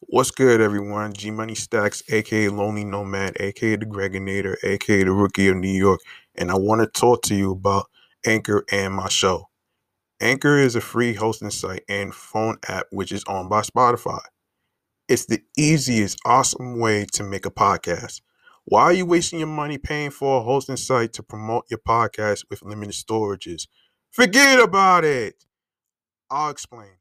What's good, everyone? G Money Stackz, aka Lonely Nomad, aka the Gregonator, aka the Rookie of New York, and I want to talk to you about Anchor and my show. Anchor is a free hosting site and phone app which is owned by Spotify. It's the easiest, awesome way to make a podcast. Why are you wasting your money paying for a hosting site to promote your podcast with limited storages? Forget about it. I'll explain.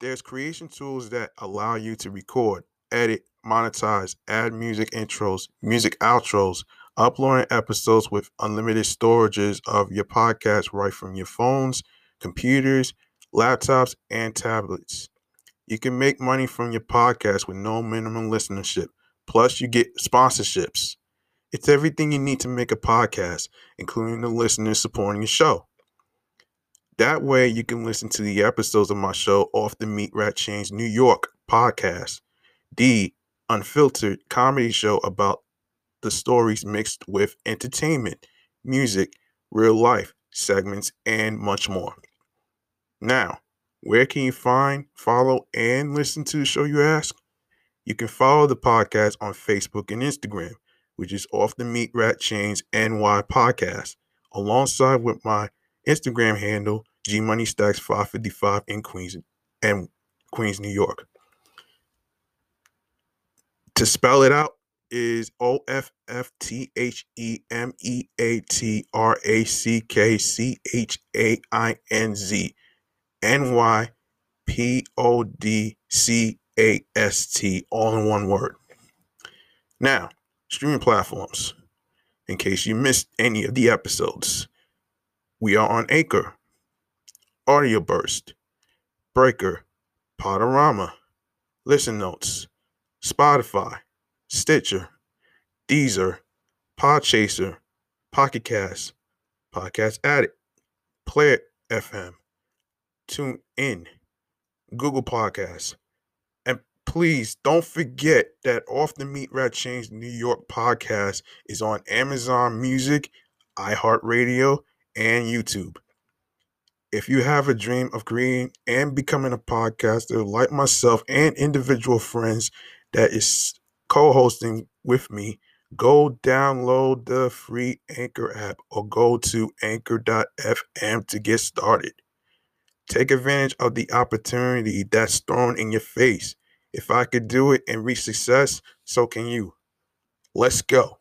There's creation tools that allow you to record, edit, monetize, add music intros, music outros, uploading episodes with unlimited storages of your podcast right from your phones, computers, laptops, and tablets. You can make money from your podcast with no minimum listenership. Plus, you get sponsorships. It's everything you need to make a podcast, including the listeners supporting your show. That way, you can listen to the episodes of my show off the Meatrack Chainz New York podcast, the unfiltered comedy show about the stories mixed with entertainment, music, real life segments, and much more. Now, where can you find, follow, and listen to the show, you ask? You can follow the podcast on Facebook and Instagram, which is Off the Meatrack Chainz NY Podcast, alongside with my Instagram handle, G Money Stackz 555 in Queens and Queens, New York. To spell it out is O F F T H E M E A T R A C K C H A I N Z N Y P O D C A S T, all in one word. Now, streaming platforms. In case you missed any of the episodes, we are on Anchor, Audio Burst, Breaker, Podorama, Listen Notes, Spotify, Stitcher, Deezer, Podchaser, Pocket Cast, Podcast Addict, Player FM, Tune In, Google Podcasts, and please don't forget that Off the Meatrack Chainz New York podcast is on Amazon Music, iHeartRadio, and YouTube. If you have a dream of creating and becoming a podcaster like myself and individual friends that is co hosting with me, go download the free Anchor app or go to anchor.fm to get started. Take advantage of the opportunity that's thrown in your face. If I could do it and reach success, so can you. Let's go.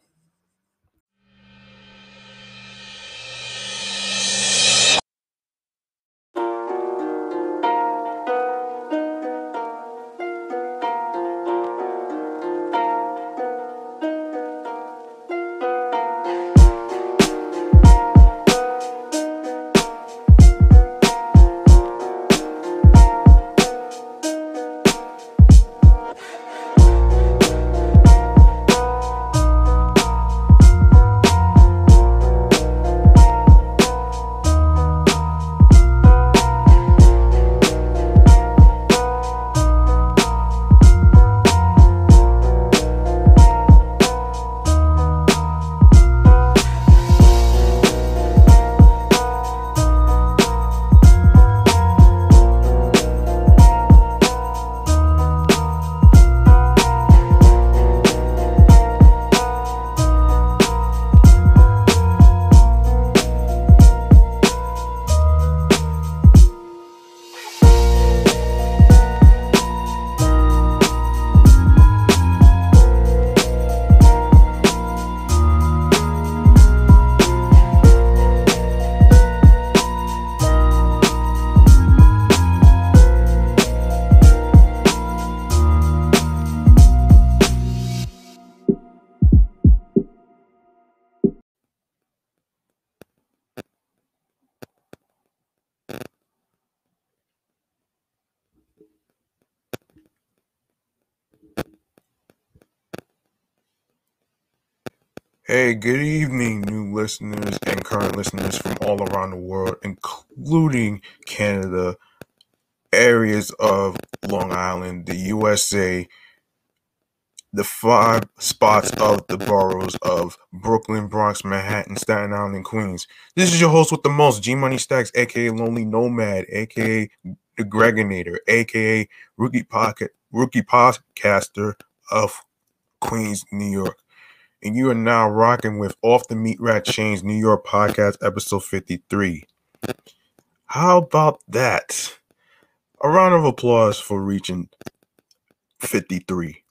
Hey, good evening, new listeners and current listeners from all around the world, including Canada, areas of Long Island, the USA, the five spots of the boroughs of Brooklyn, Bronx, Manhattan, Staten Island, and Queens. This is your host with the most, G Money Stackz, aka Lonely Nomad, aka the Gregonator, aka Rookie Pocket rookie podcaster of Queens, New York. And you are now rocking with Off the Meatrack Chainz New York podcast, episode 53. How about that? A round of applause for reaching 53.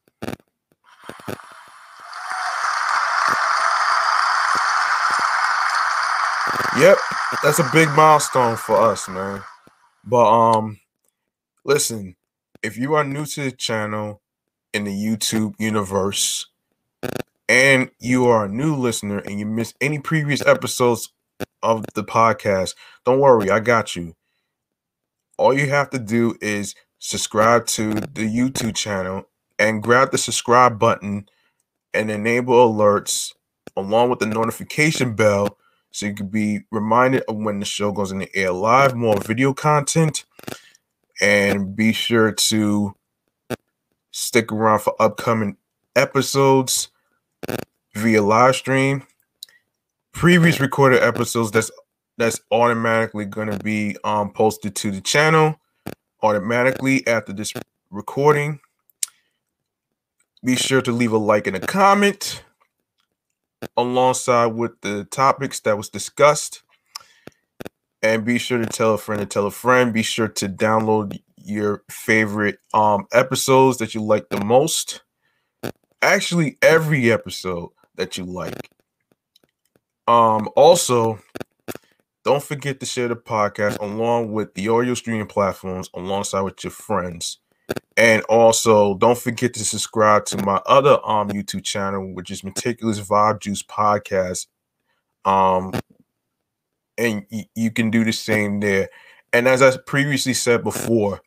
Yep, that's a big milestone for us, man. But um listen, if you are new to the channel in the YouTube universe and you are a new listener and you missed any previous episodes of the podcast, don't worry, I got you. All you have to do is subscribe to the YouTube channel and grab the subscribe button and enable alerts along with the notification bell so you can be reminded of when the show goes in the air live, more video content, and be sure to stick around for upcoming episodes via live stream. Previous recorded episodes that's that's automatically going to be um, posted to the channel automatically after this recording. Be sure to leave a like and a comment alongside with the topics that was discussed. And be sure to tell a friend to tell a friend. Be sure to download your favorite um episodes that you like the most. Actually, every episode that you like. Um, also, don't forget to share the podcast along with the audio streaming platforms alongside with your friends. And also, don't forget to subscribe to my other um YouTube channel, which is Meticulous Vibe Juice Podcast. Um, and y- you can do the same there. And as I previously said before,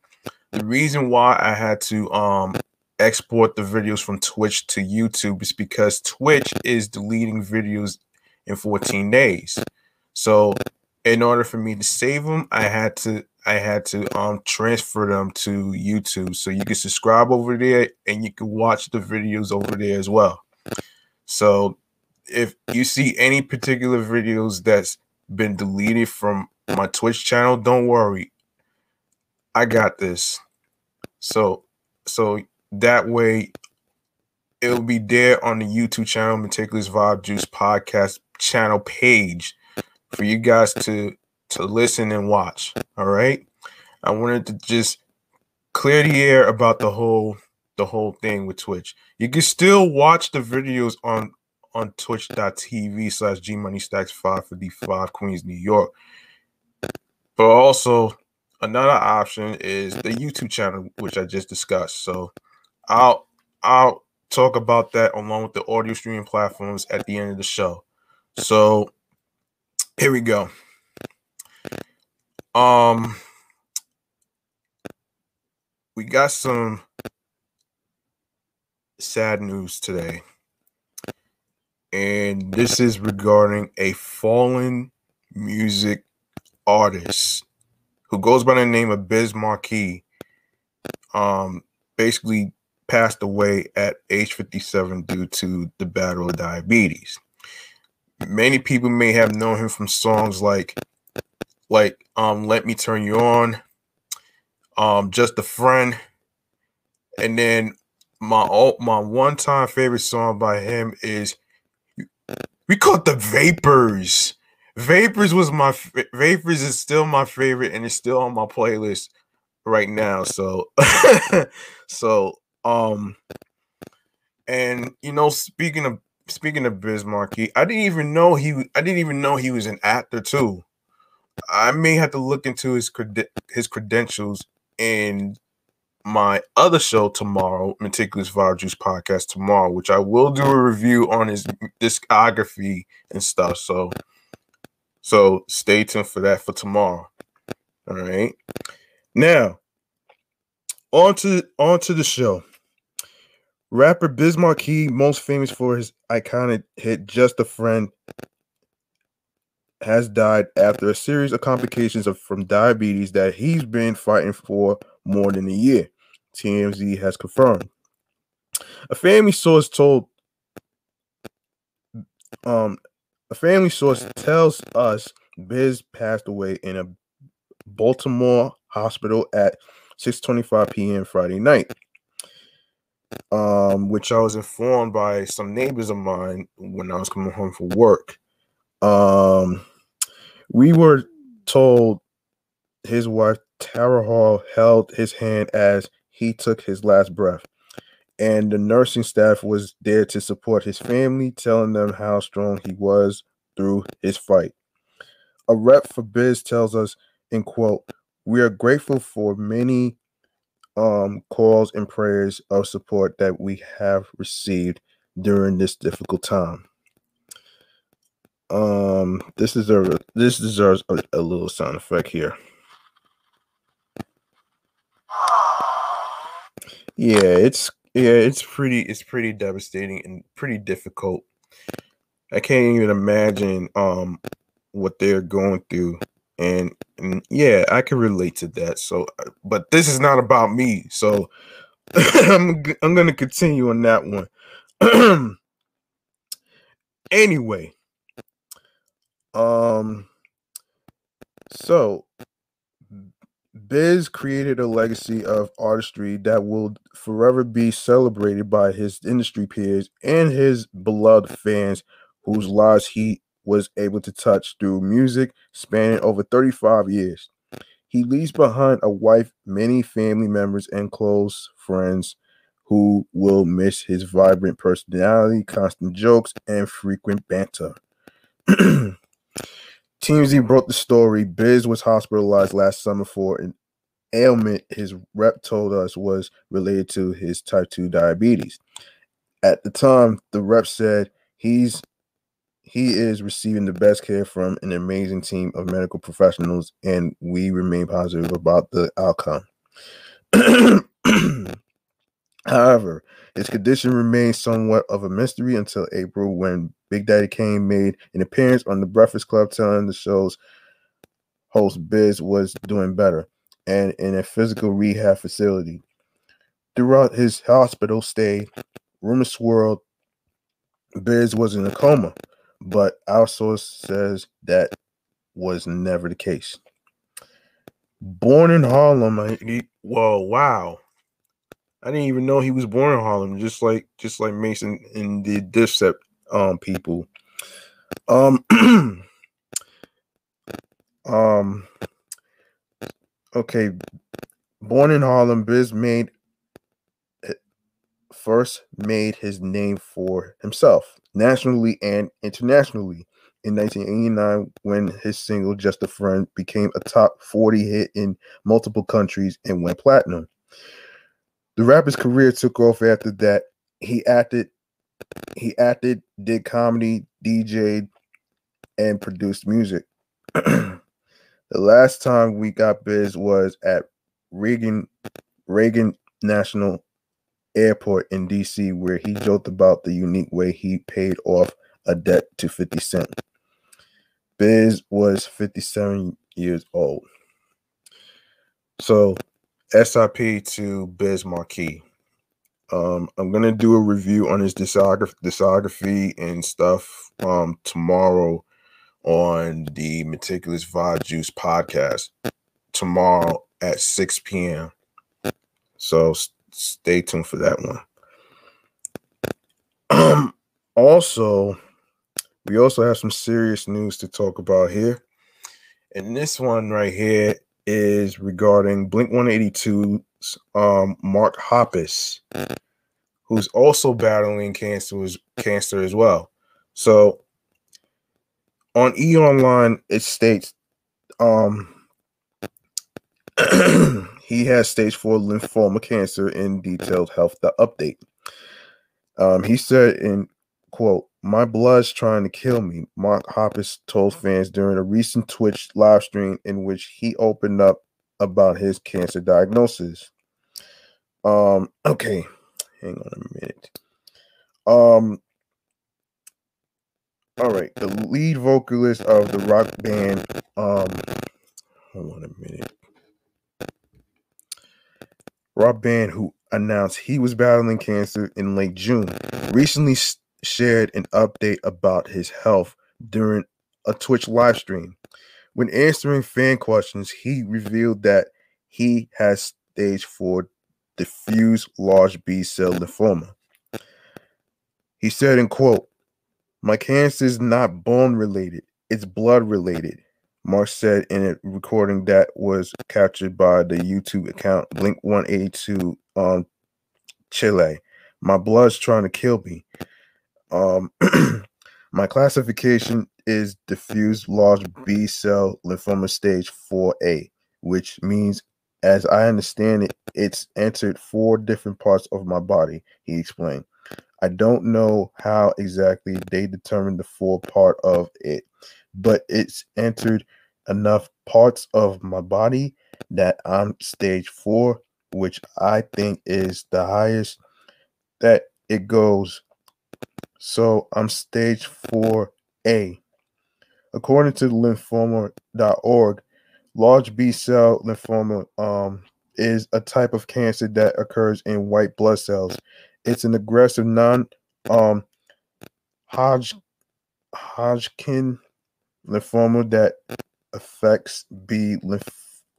the reason why I had to um export the videos from Twitch to YouTube is because Twitch is deleting videos in 14 days. So, in order for me to save them, I had to I had to um transfer them to YouTube. So you can subscribe over there and you can watch the videos over there as well. So if you see any particular videos that's been deleted from my Twitch channel, don't worry. I got this. So so that way it'll be there on the YouTube channel, Meticulous Vibe Juice Podcast channel page for you guys to to listen and watch. All right. I wanted to just clear the air about the whole the whole thing with Twitch. You can still watch the videos on on twitch.tv slash G Money Stackz 555 Queens, New York. But also another option is the YouTube channel, which I just discussed. So I'll I'll talk about that along with the audio streaming platforms at the end of the show. So here we go. Um, we got some sad news today, and this is regarding a fallen music artist who goes by the name of Biz Markie. Um, basically passed away at age 57 due to the battle of diabetes. Many people may have known him from songs like like um Let Me Turn You On, um Just a Friend, and then my all my one time favorite song by him is we called the Vapors. Vapors was my Vapors is still my favorite and it's still on my playlist right now. So so um and you know speaking of speaking of Biz Markie, I didn't even know he I didn't even know he was an actor too. I may have to look into his cred- his credentials in my other show tomorrow, Meticulous Vibe Juice podcast tomorrow, which I will do a review on his discography and stuff. So, so stay tuned for that for tomorrow. All right. Now, on to on to the show. Rapper Biz Markie, most famous for his iconic hit "Just a Friend," has died after a series of complications of, from diabetes that he's been fighting for more than a year. TMZ has confirmed. A family source told um a family source tells us Biz passed away in a Baltimore hospital at 6:25 p.m. Friday night. Um, which I was informed by some neighbors of mine when I was coming home from work. Um, we were told his wife Tara Hall held his hand as he took his last breath, and the nursing staff was there to support his family, telling them how strong he was through his fight. A rep for Biz tells us, in quote, "We are grateful for many um, calls and prayers of support that we have received during this difficult time." Um, this is a this deserves a, a little sound effect here. Yeah, it's yeah, it's pretty it's pretty devastating and pretty difficult. I can't even imagine um what they're going through and, and yeah, I can relate to that. So uh, but this is not about me. So I'm I'm to continue on that one. anyway, um so Biz created a legacy of artistry that will forever be celebrated by his industry peers and his beloved fans whose lives he was able to touch through music spanning over 35 years. He leaves behind a wife, many family members, and close friends who will miss his vibrant personality, constant jokes, and frequent banter. TMZ broke the story. Biz was hospitalized last summer for an ailment his rep told us was related to his type 2 diabetes. At the time, the rep said he's he is receiving the best care from an amazing team of medical professionals, and we remain positive about the outcome. However, his condition remains somewhat of a mystery until April when Big Daddy Kane made an appearance on the Breakfast Club telling the show's host Biz was doing better and in a physical rehab facility. Throughout his hospital stay, rumors swirled Biz was in a coma, but our source says that was never the case. Born in Harlem, he, whoa, wow. I didn't even know he was born in Harlem, just like just like Mason and the Dipset um people. Um um okay. Born in Harlem, Biz made first made his name for himself nationally and internationally in 1989 when his single Just a Friend became a top 40 hit in multiple countries and went platinum. The rapper's career took off after that. He acted, he acted, did comedy, DJed, and produced music. the last time we got biz was at Reagan Reagan National Airport in DC, where he joked about the unique way he paid off a debt to 50 Cent. Biz was 57 years old. So SIP to Biz Markie. Um, I'm gonna do a review on his discography, discography and stuff um, tomorrow on the Meticulous Vibe Juice podcast tomorrow at 6 p.m. So stay tuned for that one. Um, also, we also have some serious news to talk about here. And this one right here is regarding Blink 182's um, Mark Hoppus, who's also battling cancer, cancer as well. So on E Online, it states um, he has stage four lymphoma cancer in detailed health the update. Um, he said in quote, my blood's trying to kill me, Mark Hoppus told fans during a recent Twitch live stream in which he opened up about his cancer diagnosis. Um, okay, hang on a minute. Um, all right, the lead vocalist of the rock band, um, hold on a minute. Rock band who announced he was battling cancer in late June recently shared an update about his health during a Twitch live stream. When answering fan questions, he revealed that he has stage four diffuse large B cell lymphoma. He said, in quote, My cancer is not bone related, it's blood related. Mark said in a recording that was captured by the YouTube account Blink 182 on Chile. My blood's trying to kill me. Um, my classification is diffuse large B cell lymphoma stage 4A, which means, as I understand it, it's entered four different parts of my body, he explained. I don't know how exactly they determined the four part of it, but it's entered enough parts of my body that I'm stage four, which I think is the highest that it goes. So I'm stage 4A. According to lymphoma.org, large B cell lymphoma um, is a type of cancer that occurs in white blood cells. It's an aggressive non um, Hodge, Hodgkin lymphoma that affects B lymph,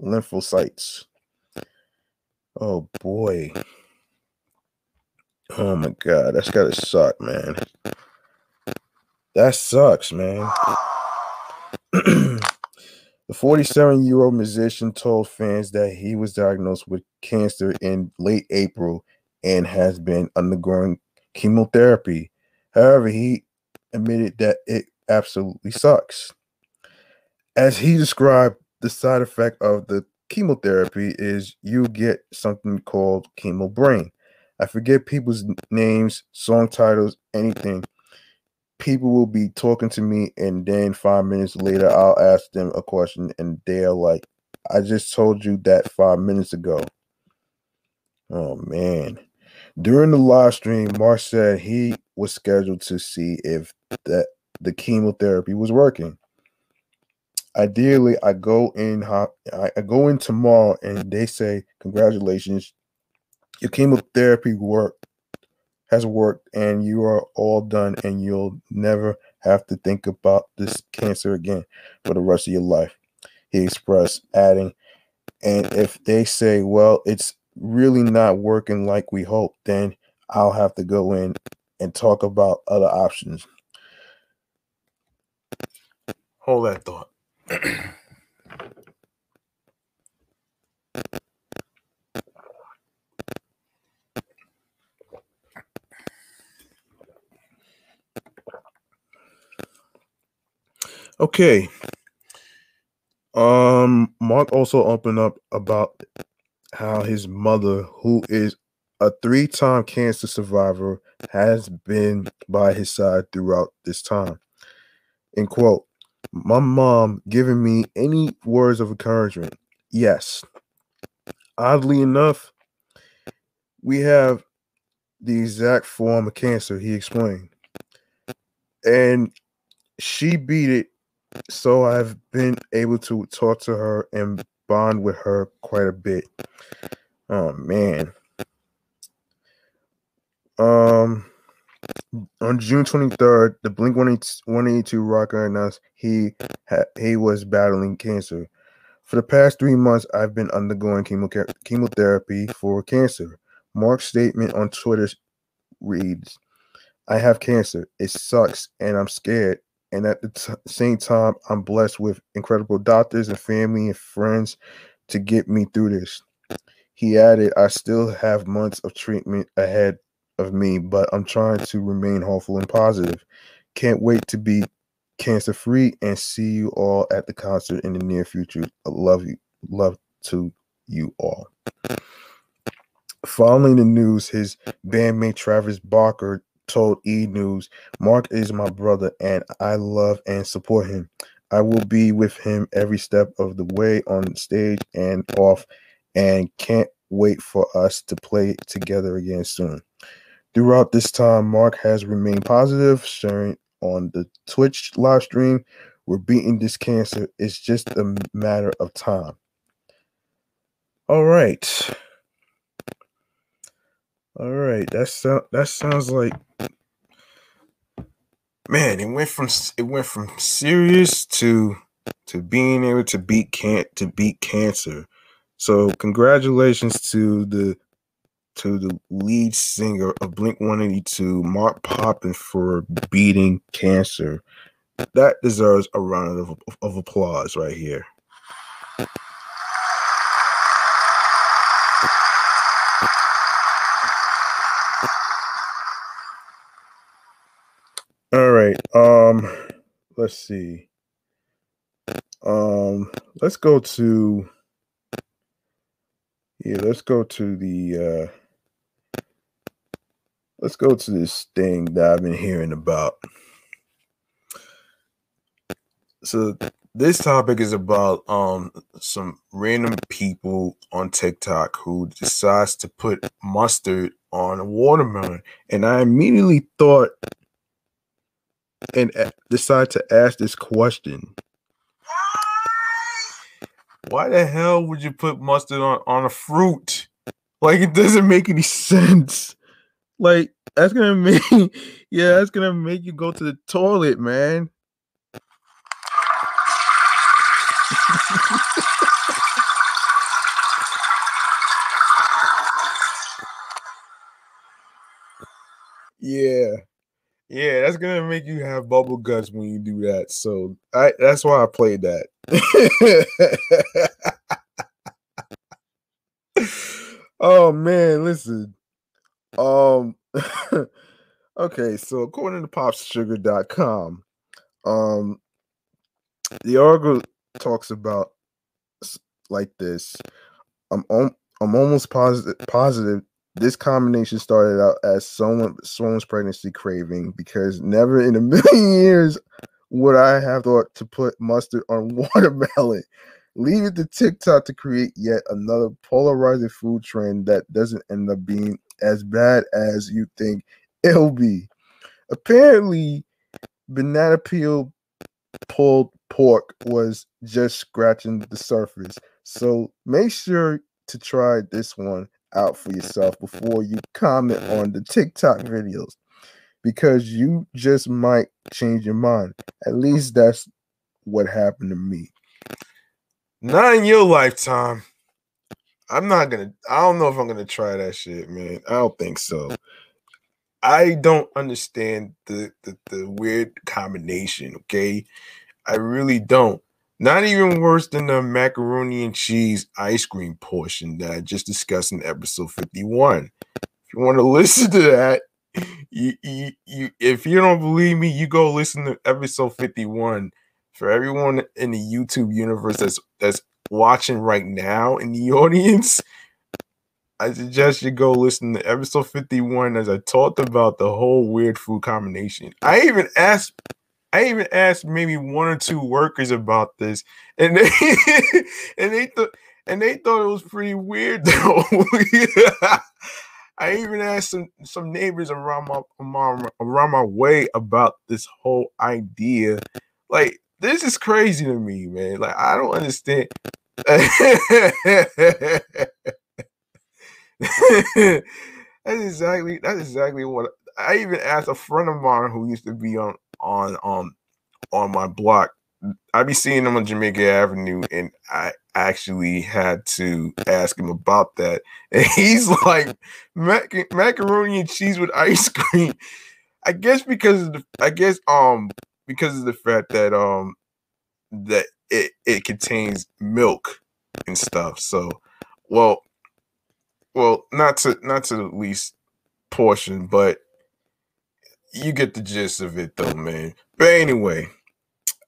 lymphocytes. Oh boy. Oh my god, that's gotta suck, man. That sucks, man. the 47 year old musician told fans that he was diagnosed with cancer in late April and has been undergoing chemotherapy. However, he admitted that it absolutely sucks. As he described, the side effect of the chemotherapy is you get something called chemo brain. I forget people's names, song titles, anything. People will be talking to me, and then five minutes later, I'll ask them a question, and they're like, I just told you that five minutes ago. Oh, man. During the live stream, Mark said he was scheduled to see if that the chemotherapy was working. Ideally, I go in I go in tomorrow and they say, Congratulations, your chemotherapy work has worked and you are all done and you'll never have to think about this cancer again for the rest of your life. He expressed, adding, and if they say, well, it's really not working like we hope, then I'll have to go in and talk about other options. Hold that thought. okay. Um, Mark also opened up about how his mother, who is a three-time cancer survivor, has been by his side throughout this time. In quote, my mom giving me any words of encouragement. Yes. Oddly enough, we have the exact form of cancer, he explained. And she beat it, so I've been able to talk to her and bond with her quite a bit. Oh man. Um on June 23rd, the Blink 182 rocker announced he ha- he was battling cancer. For the past three months, I've been undergoing chemo- chemotherapy for cancer. Mark's statement on Twitter reads, I have cancer. It sucks and I'm scared. And at the t- same time, I'm blessed with incredible doctors and family and friends to get me through this. He added, I still have months of treatment ahead of me, but I'm trying to remain hopeful and positive. Can't wait to be cancer free and see you all at the concert in the near future. I love you. Love to you all. Following the news, his bandmate Travis Barker told E News, Mark is my brother and I love and support him. I will be with him every step of the way on stage and off, and can't wait for us to play together again soon. Throughout this time, Mark has remained positive, sharing on the Twitch live stream. We're beating this cancer. It's just a matter of time. All right. All right. That's that sounds like man, it went from it went from serious to to being able to beat can't to beat cancer. So congratulations to the to the lead singer of Blink 182, Mark Poppin, for beating cancer. That deserves a round of, of applause right here. All right. Um, let's see. Um, let's go to yeah, let's go to the uh let's go to this thing that I've been hearing about. So this topic is about um some random people on TikTok who decides to put mustard on a watermelon. And I immediately thought and decided to ask this question. Why the hell would you put mustard on, on a fruit? Like it doesn't make any sense. Like that's gonna make yeah, that's gonna make you go to the toilet, man. yeah. Yeah, that's gonna make you have bubble guts when you do that. So I that's why I played that. oh man, listen. Um okay, so according to popsugar.com, um the article talks about like this. I'm I'm almost positive positive this combination started out as someone someone's pregnancy craving because never in a million years would I have thought to put mustard on watermelon. Leave it to TikTok to create yet another polarizing food trend that doesn't end up being as bad as you think it'll be. Apparently, banana peel pulled pork was just scratching the surface. So make sure to try this one out for yourself before you comment on the TikTok videos because you just might change your mind. At least that's what happened to me. Not in your lifetime. I'm not gonna. I don't know if I'm gonna try that shit, man. I don't think so. I don't understand the the, the weird combination. Okay, I really don't. Not even worse than the macaroni and cheese ice cream portion that I just discussed in episode 51. If you want to listen to that, you, you, you if you don't believe me, you go listen to episode 51. For everyone in the YouTube universe that's that's watching right now in the audience, I suggest you go listen to episode 51 as I talked about the whole weird food combination. I even asked I even asked maybe one or two workers about this, and they and they thought and they thought it was pretty weird though. I even asked some some neighbors around my, around, around my way about this whole idea. Like this is crazy to me, man. Like I don't understand. that's exactly that's exactly what I even asked a friend of mine who used to be on on um on my block. I'd be seeing him on Jamaica Avenue, and I actually had to ask him about that. And he's like, Mac- macaroni and cheese with ice cream. I guess because the, I guess um because of the fact that um that it it contains milk and stuff. So, well, well, not to not to the least portion, but you get the gist of it though, man. But anyway,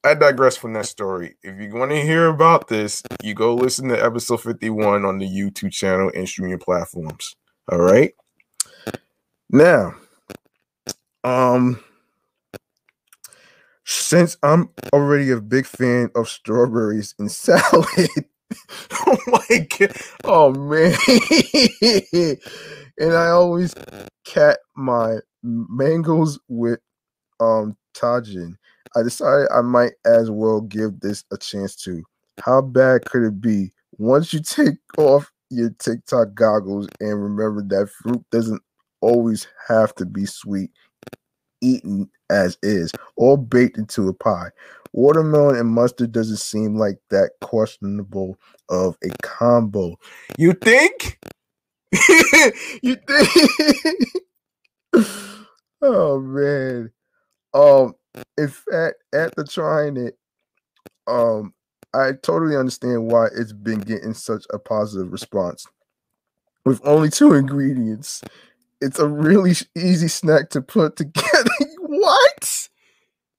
I digress from that story. If you want to hear about this, you go listen to episode 51 on the YouTube channel and streaming platforms. All right. Now, um, since I'm already a big fan of strawberries in salad, oh my god, oh man, and I always cat my mangoes with um tajin. I decided I might as well give this a chance too. How bad could it be once you take off your TikTok goggles and remember that fruit doesn't always have to be sweet, eaten as is, or baked into a pie. Watermelon and mustard doesn't seem like that questionable of a combo. You think? you think? oh man. Um, in fact, after trying it, um, I totally understand why it's been getting such a positive response. With only two ingredients, it's a really easy snack to put together. what?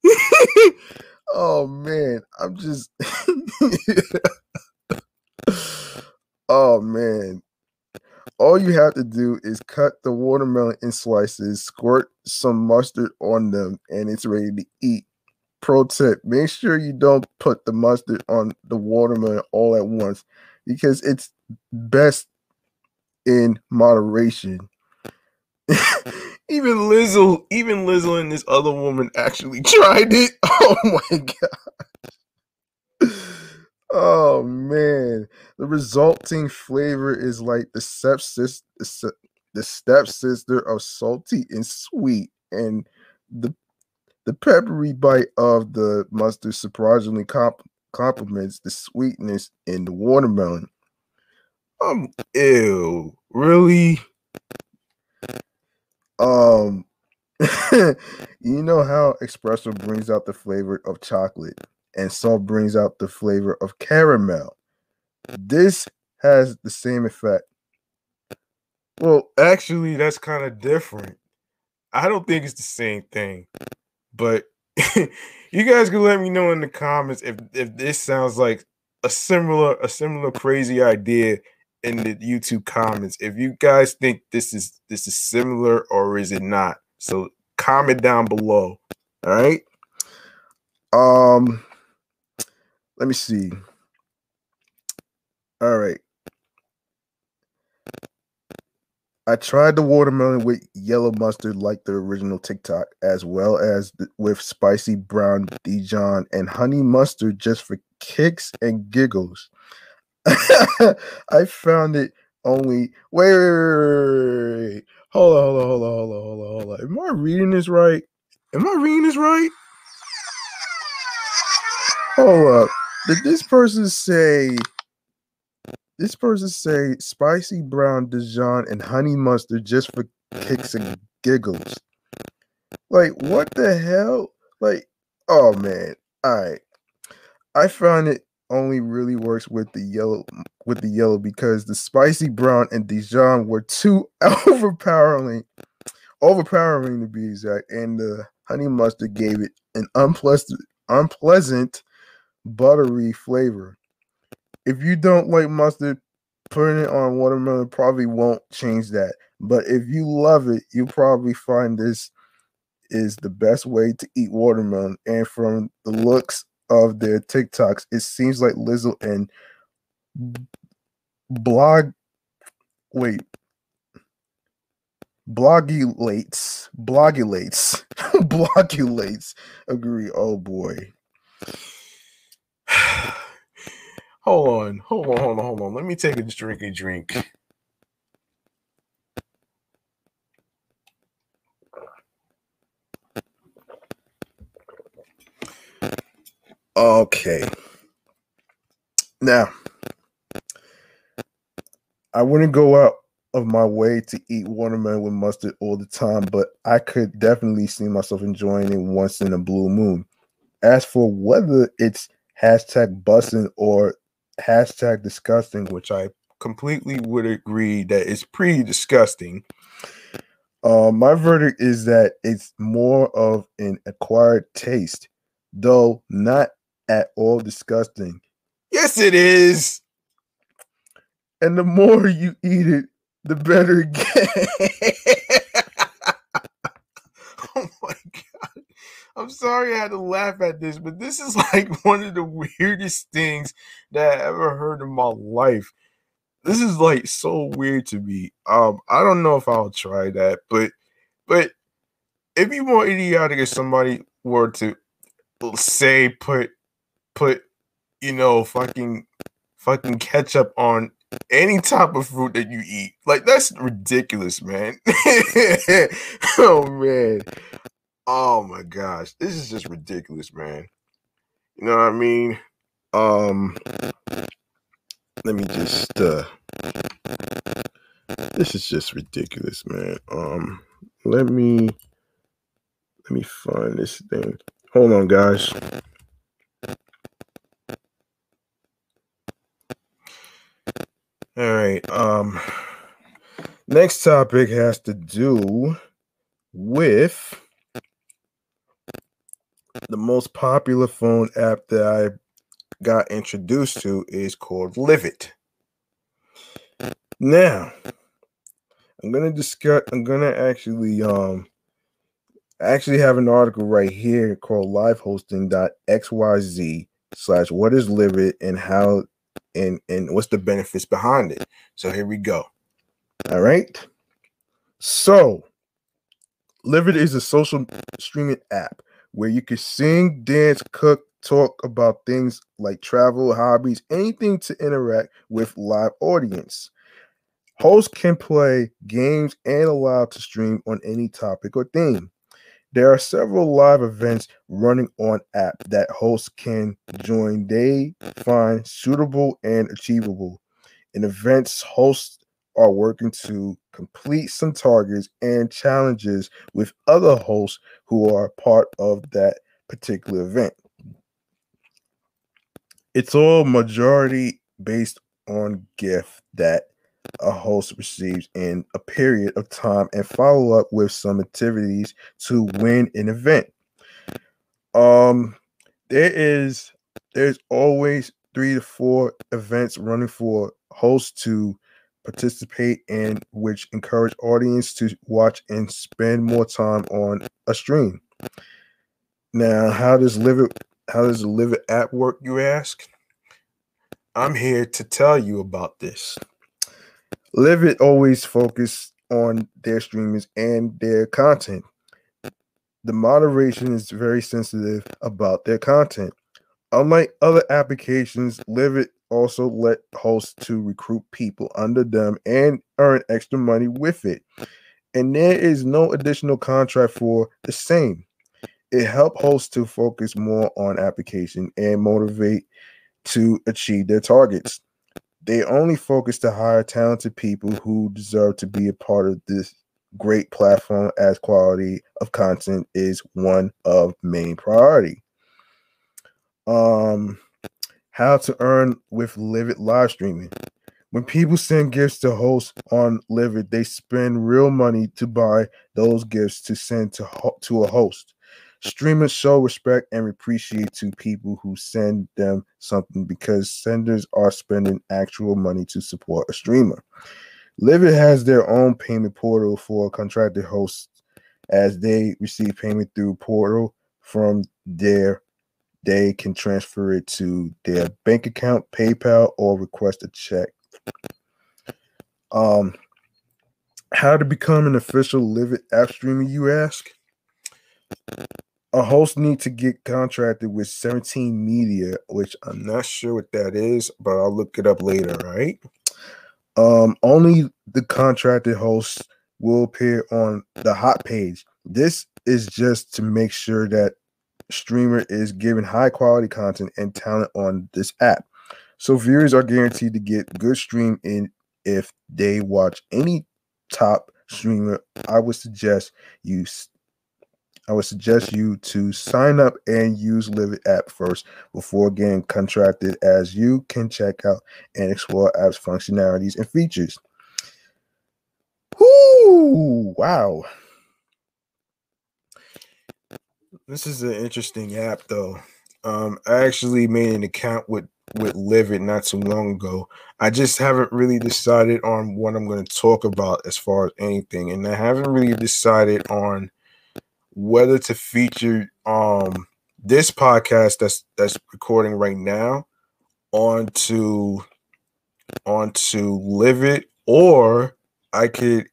oh man, I'm just Oh man. All you have to do is cut the watermelon in slices, squirt some mustard on them, and it's ready to eat. Pro tip make sure you don't put the mustard on the watermelon all at once because it's best in moderation. Even Lizzo, even Lizzo and this other woman actually tried it. Oh my god. Oh man, the resulting flavor is like the stepsister, the stepsister of salty and sweet, and the the peppery bite of the mustard surprisingly comp- complements the sweetness in the watermelon. Um, ew, really? Um, you know how espresso brings out the flavor of chocolate and salt brings out the flavor of caramel. This has the same effect. Well, actually, that's kind of different. I don't think it's the same thing, but you guys can let me know in the comments if if this sounds like a similar a similar crazy idea in the YouTube comments if you guys think this is this is similar or is it not. So comment down below. All right. Um let me see. All right. I tried the watermelon with yellow mustard like the original TikTok, as well as the, with spicy brown Dijon and honey mustard just for kicks and giggles. I found it only. Wait, wait, wait, Hold on, hold on, hold on, hold on, hold on, hold on. Am I reading this right? Am I reading this right? Hold up. Did this person say? This person say spicy brown Dijon and honey mustard just for kicks and giggles. Like what the hell? Like, oh man. All right. I found it only really works with the yellow with the yellow because the spicy brown and Dijon were too overpowering, overpowering to be exact, and the honey mustard gave it an unpleasant, unpleasant, buttery flavor. If you don't like mustard, putting it on watermelon probably won't change that. But if you love it, you'll probably find this is the best way to eat watermelon. And from the looks of their TikToks, it seems like Lizzo and blog wait. Blogilates blogilates blogilates agree oh boy. Hold on hold on hold on hold on. Let me take a drink a drink Okay. Now, I wouldn't go out of my way to eat watermelon with mustard all the time, but I could definitely see myself enjoying it once in a blue moon. As for whether it's hashtag busting or hashtag disgusting, which I completely would agree that it's pretty disgusting. Uh, my verdict is that it's more of an acquired taste, though not at all disgusting. Yes, it is. And the more you eat it, the better it gets. oh my god. I'm sorry I had to laugh at this, but this is like one of the weirdest things that I ever heard in my life. This is like so weird to me. Um, I don't know if I'll try that, but but if you more idiotic if somebody were to say put put, you know, fucking fucking ketchup on any type of fruit that you eat. Like that's ridiculous, man. oh man. Oh my gosh. This is just ridiculous, man. You know what I mean? Um let me just uh this is just ridiculous, man. Um, let me let me find this thing. Hold on, guys. All right. Um, next topic has to do with the most popular phone app that I got introduced to is called Livit. Now, I'm gonna discuss. I'm gonna actually um actually have an article right here called livehosting.xyz slash what is Livit and how and and what's the benefits behind it. So here we go. All right. So Livit is a social streaming app where you can sing, dance, cook, talk about things like travel, hobbies, anything to interact with live audience. Hosts can play games and allow to stream on any topic or theme. There are several live events running on app that hosts can join they find suitable and achievable. In events, hosts are working to complete some targets and challenges with other hosts who are part of that particular event. It's all majority based on gift that a host receives in a period of time and follow up with some activities to win an event. Um, there is there's always three to four events running for hosts to participate in, which encourage audience to watch and spend more time on a stream. Now, how does Livit how does the Livit app work, you ask? I'm here to tell you about this. Livit always focus on their streamers and their content. The moderation is very sensitive about their content. Unlike other applications, Livit also let hosts to recruit people under them and earn extra money with it. And there is no additional contract for the same. It helps hosts to focus more on application and motivate to achieve their targets. They only focus to hire talented people who deserve to be a part of this great platform as quality of content is one of main priority. Um how to earn with Livit live streaming. When people send gifts to hosts on Livit, they spend real money to buy those gifts to send to, ho- to a host. Streamers show respect and appreciate to people who send them something because senders are spending actual money to support a streamer. Livit has their own payment portal for contracted hosts as they receive payment through portal from their they can transfer it to their bank account, PayPal, or request a check. Um, how to become an official Livit app streamer, you ask? A host need to get contracted with 17 media which i'm not sure what that is but i'll look it up later right? Um only the contracted hosts will appear on the hot page. This is just to make sure that streamer is giving high quality content and talent on this app. So viewers are guaranteed to get good stream in if they watch any top streamer. I would suggest you I would suggest you to sign up and use Livit app first before getting contracted, as you can check out and explore apps functionalities and features. Whoo! Wow. This is an interesting app, though. Um, I actually made an account with with Livit not too long ago. I just haven't really decided on what I'm going to talk about as far as anything, and I haven't really decided on whether to feature um this podcast that's that's recording right now onto onto Livit or I could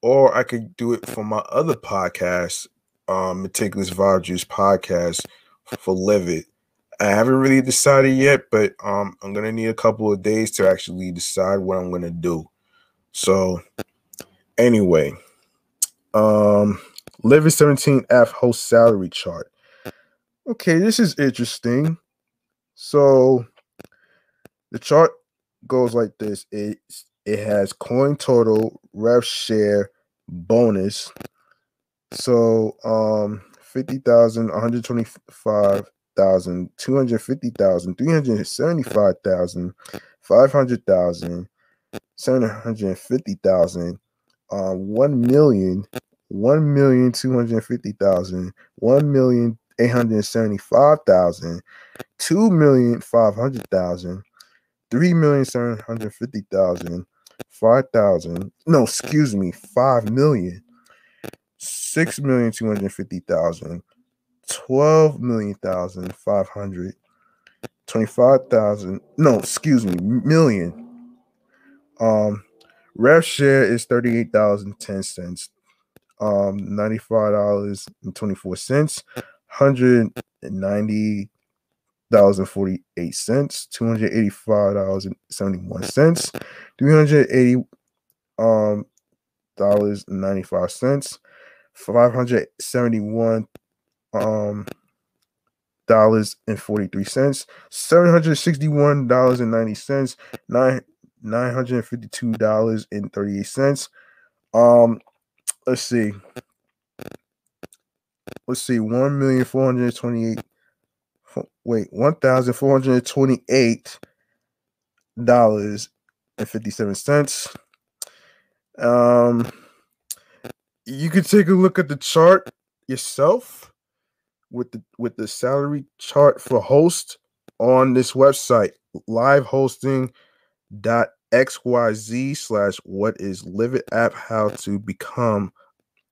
or I could do it for my other podcast, um Meticulous Vibe Juice podcast for Livit. I haven't really decided yet, but um I'm gonna need a couple of days to actually decide what I'm gonna do. So anyway, um Livit 17F host salary chart. Okay, this is interesting. So the chart goes like this. It it has coin total, rev share, bonus. So um 50,000, 125,000, 250,000, 375,000, 500,000, 750,000, uh, 1 million, 1 million 250,000, 1 million 875,000, 2 million 500,000, 3 million 750,000, 5,000, no, excuse me, 5 million, 6 million 250,000, 12 million thousand five hundred, 25,000, no, excuse me, million. Um, rev share is 38,010 cents. Um, $95.24, 190 thousand forty eight cents, two hundred eighty five dollars and seventy one cents, three hundred eighty um dollars and ninety five cents, five hundred seventy one um dollars and forty three cents, seven hundred sixty one dollars and ninety cents, nine nine hundred fifty two dollars and thirty eight cents. Um, let's see. Let's see, one million four hundred twenty eight wait, one thousand four hundred twenty-eight dollars and fifty-seven cents. Um, you can take a look at the chart yourself with the with the salary chart for host on this website livehosting.xyz slash what is livit app how to become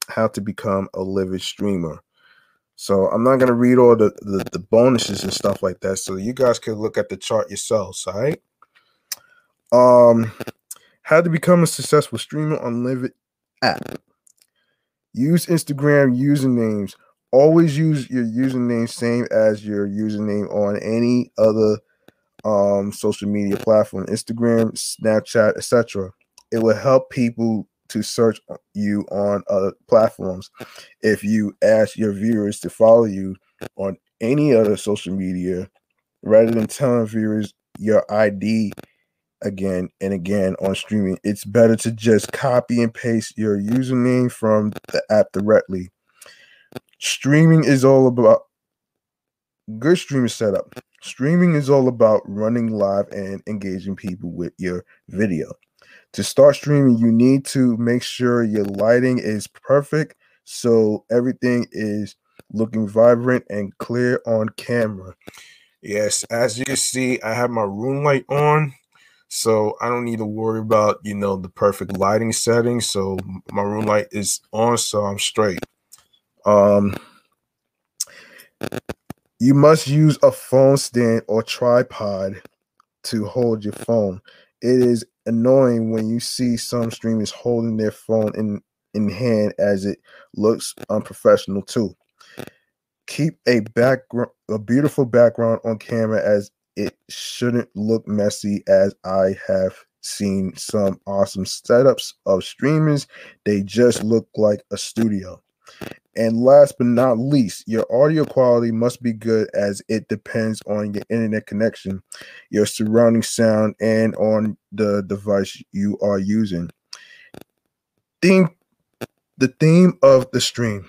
how to become a Livit streamer so I'm not gonna read all the, the, the bonuses and stuff like that. So you guys can look at the chart yourselves, all right? Um how to become a successful streamer on Livit app. Use Instagram usernames. Always use your username same as your username on any other um social media platform, Instagram, Snapchat, etc. It will help people to search you on other platforms. If you ask your viewers to follow you on any other social media, rather than telling viewers your ID again and again on streaming, it's better to just copy and paste your username from the app directly. Streaming is all about good streaming setup. Streaming is all about running live and engaging people with your video to start streaming, you need to make sure your lighting is perfect so everything is looking vibrant and clear on camera. Yes, as you can see, I have my room light on, so I don't need to worry about you know the perfect lighting settings. So my room light is on, so I'm straight. Um, you must use a phone stand or tripod to hold your phone. It is annoying when you see some streamers holding their phone in in hand as it looks unprofessional too. Keep a background a beautiful background on camera as it shouldn't look messy as I have seen some awesome setups of streamers. They just look like a studio. And last but not least, your audio quality must be good as it depends on your internet connection, your surrounding sound, and on the device you are using. Theme the theme of the stream.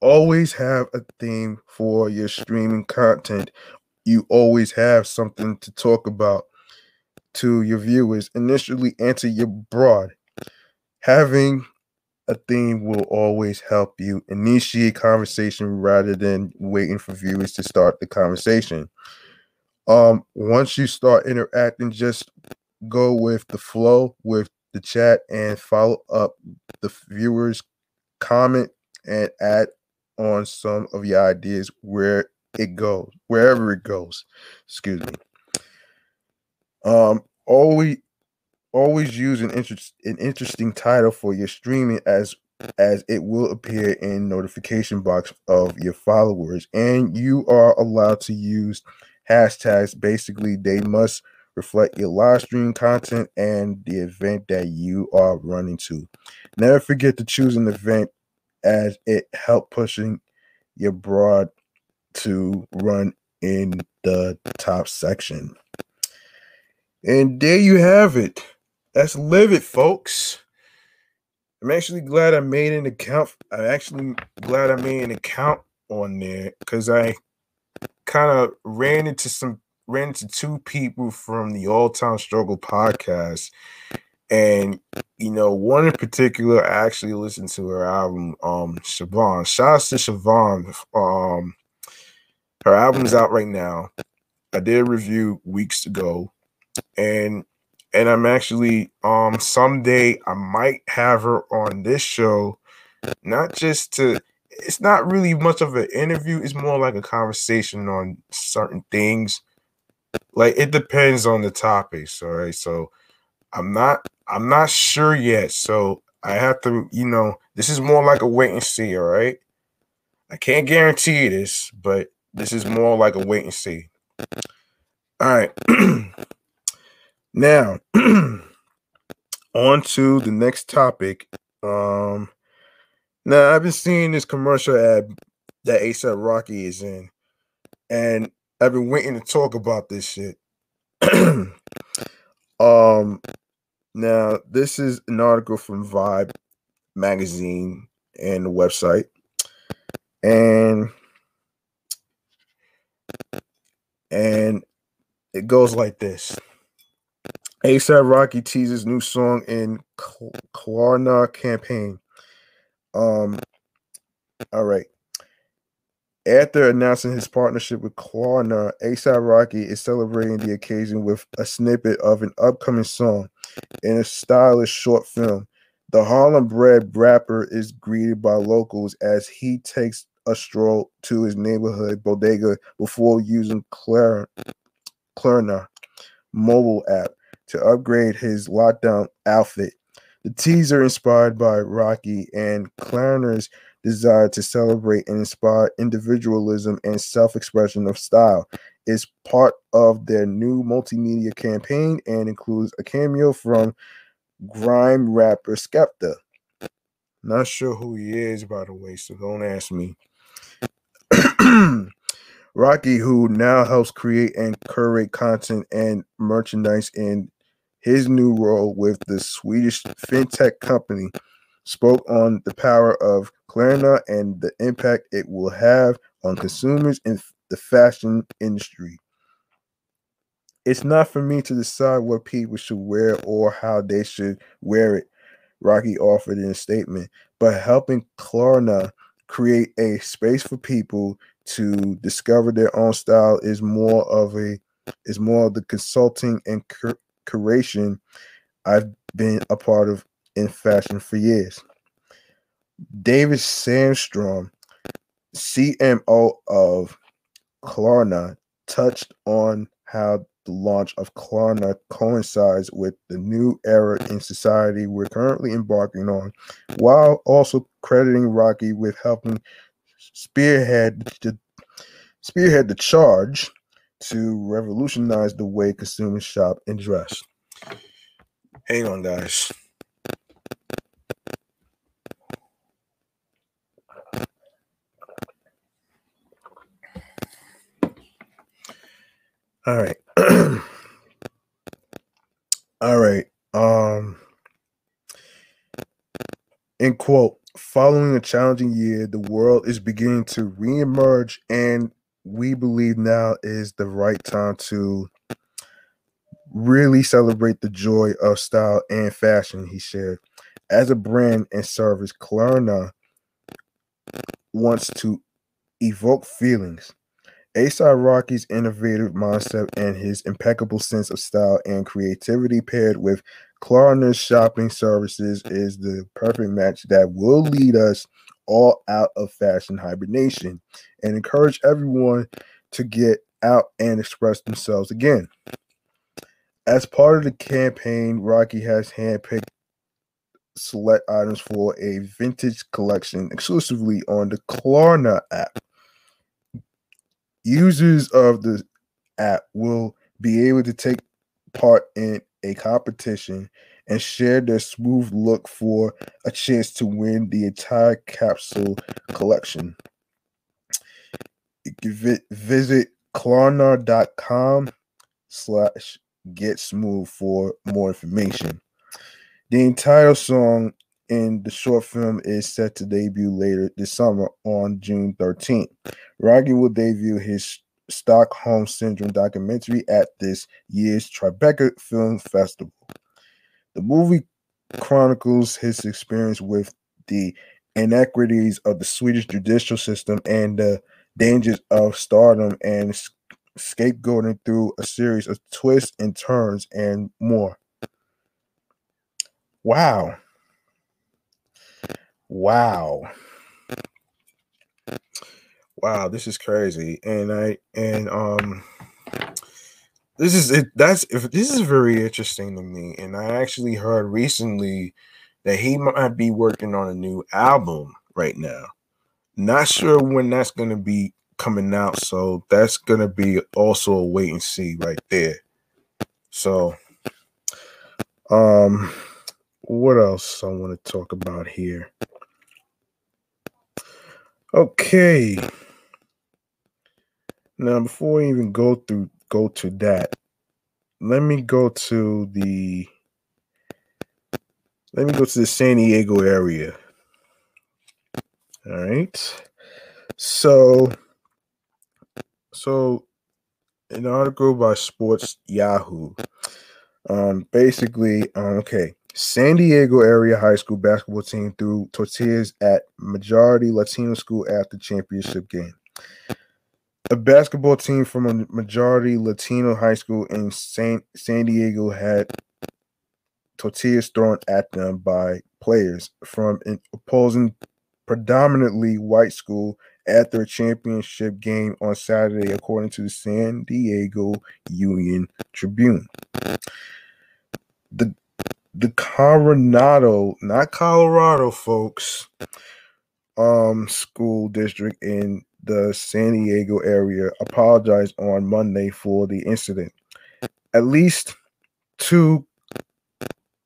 Always have a theme for your streaming content. You always have something to talk about to your viewers. Initially, answer your broad. Having a theme will always help you initiate conversation rather than waiting for viewers to start the conversation. Um, once you start interacting, just go with the flow with the chat and follow up the viewers' comment and add on some of your ideas where it goes, wherever it goes. Excuse me. Um, always always use an an interesting title for your streaming as as it will appear in notification box of your followers. And you are allowed to use hashtags. Basically they must reflect your live stream content and the event that you are running to. Never forget to choose an event as it help pushing your broad to run in the top section. And there you have it Let's live it, folks. I'm actually glad I made an account. I'm actually glad I made an account on there because I kind of ran into some ran into two people from the All Time Struggle podcast, and you know, one in particular, I actually listened to her album, um, Siobhan. Shout out to Siobhan. Um, her album's out right now. I did a review weeks ago, and and I'm actually um someday I might have her on this show, not just to it's not really much of an interview, it's more like a conversation on certain things. Like it depends on the topics, all right. So I'm not I'm not sure yet. So I have to, you know, this is more like a wait and see, all right? I can't guarantee this, but this is more like a wait and see. All right. now, on to the next topic. Um now I've been seeing this commercial ad that ASAP Rocky is in, and I've been waiting to talk about this shit. um now this is an article from Vibe magazine and the website. And and it goes like this. ASAP Rocky teases new song in Klarna campaign. Um, all right. After announcing his partnership with Klarna, ASAP Rocky is celebrating the occasion with a snippet of an upcoming song in a stylish short film. The Harlem bred rapper is greeted by locals as he takes a stroll to his neighborhood bodega before using Klarna mobile app to upgrade his lockdown outfit. The teaser, inspired by Rocky and Klarna's desire to celebrate and inspire individualism and self expression of style, is part of their new multimedia campaign and includes a cameo from grime rapper Skepta. Not sure who he is, by the way, so don't ask me. Rocky, who now helps create and curate content and merchandise in his new role with the Swedish fintech company, spoke on the power of Klarna and the impact it will have on consumers in the fashion industry. It's not for me to decide what people should wear or how they should wear it, Rocky offered in a statement, but helping Klarna create a space for people to discover their own style is more of a is more of the consulting and curation I've been a part of in fashion for years. David Sandstrom, CMO of Klarna touched on how the launch of Klarna coincides with the new era in society we're currently embarking on, while also crediting Rocky with helping spearhead the spearhead the charge to revolutionize the way consumers shop and dress. Hang on, guys. All right. All right. Um in quote, following a challenging year, the world is beginning to reemerge and we believe now is the right time to really celebrate the joy of style and fashion, he said. As a brand and service, Klarna wants to evoke feelings ASAP Rocky's innovative mindset and his impeccable sense of style and creativity paired with Klarna's shopping services is the perfect match that will lead us all out of fashion hibernation and encourage everyone to get out and express themselves again. As part of the campaign, Rocky has handpicked select items for a vintage collection exclusively on the Klarna app. Users of the app will be able to take part in a competition and share their smooth look for a chance to win the entire capsule collection. Visit klarna.com slash get smooth for more information. The entire song in the short film is set to debut later this summer on June 13th. Rocky will debut his Stockholm Syndrome documentary at this year's Tribeca Film Festival. The movie chronicles his experience with the inequities of the Swedish judicial system and the dangers of stardom and scapegoating through a series of twists and turns and more. Wow. Wow. Wow, this is crazy. And I and um this is it that's if this is very interesting to me and I actually heard recently that he might be working on a new album right now. Not sure when that's going to be coming out, so that's going to be also a wait and see right there. So um what else I want to talk about here? Okay. Now, before we even go through go to that, let me go to the let me go to the San Diego area. All right. So so an article by Sports Yahoo. Um basically, um, okay. San Diego area high school basketball team threw tortillas at majority Latino school after championship game. A basketball team from a majority Latino high school in San, San Diego had tortillas thrown at them by players from an opposing predominantly white school at their championship game on Saturday, according to the San Diego Union Tribune. The the Coronado, not Colorado, folks, um, school district in the San Diego area apologized on Monday for the incident. At least two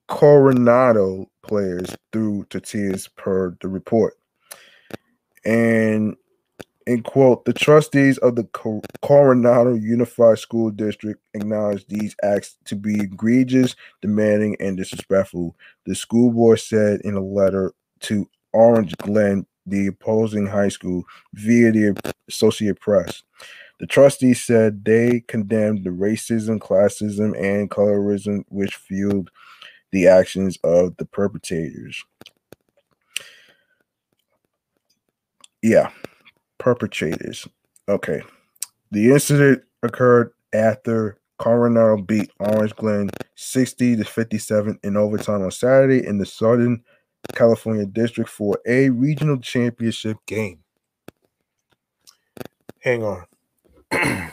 Coronado players threw tortillas per the report. And in quote, the trustees of the Coronado Unified School District acknowledged these acts to be egregious, demanding, and disrespectful. The school board said in a letter to Orange Glen, the opposing high school, via the Associated Press. The trustees said they condemned the racism, classism, and colorism which fueled the actions of the perpetrators. Yeah, perpetrators. Okay. The incident occurred after Coronado beat Orange Glen 60 to 57 in overtime on Saturday in the Southern California District for a regional championship game. Hang on.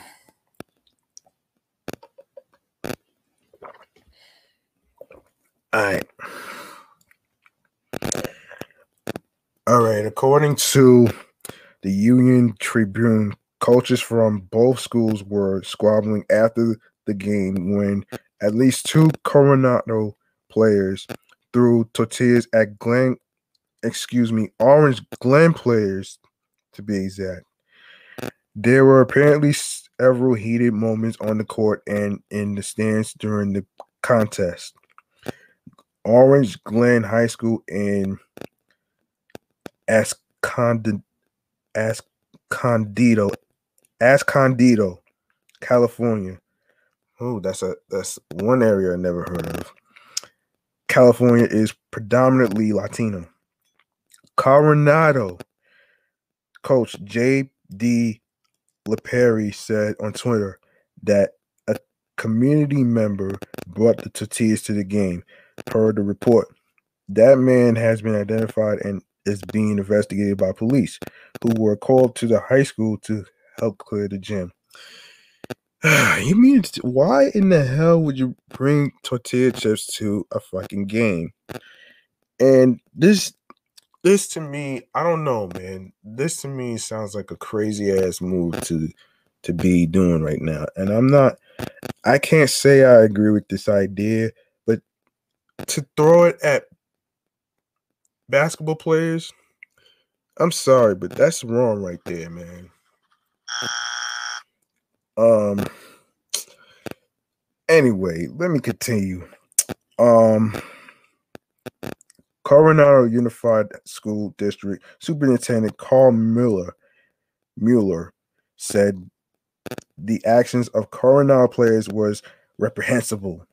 All right. All right. According to the Union Tribune, coaches from both schools were squabbling after the game when at least two Coronado players tortillas at Glen, excuse me, Orange Glen players to be exact. There were apparently several heated moments on the court and in the stands during the contest. Orange Glen High School in Escondido, Escondido, Escondido, California. Oh, that's a that's one area I never heard of. California is predominantly Latino. Coronado coach J.D. Laaperi said on Twitter that a community member brought the tortillas to the game, per the report. That man has been identified and is being investigated by police, who were called to the high school to help clear the gym. you mean why in the hell would you bring tortilla chips to a fucking game? And this this to me, I don't know, man. This to me sounds like a crazy ass move to to be doing right now. And I'm not I can't say I agree with this idea, but to throw it at basketball players, I'm sorry, but that's wrong right there, man. Um anyway, let me continue. Um Coronado Unified School District Superintendent Karl Mueller Mueller said the actions of Coronado players was reprehensible.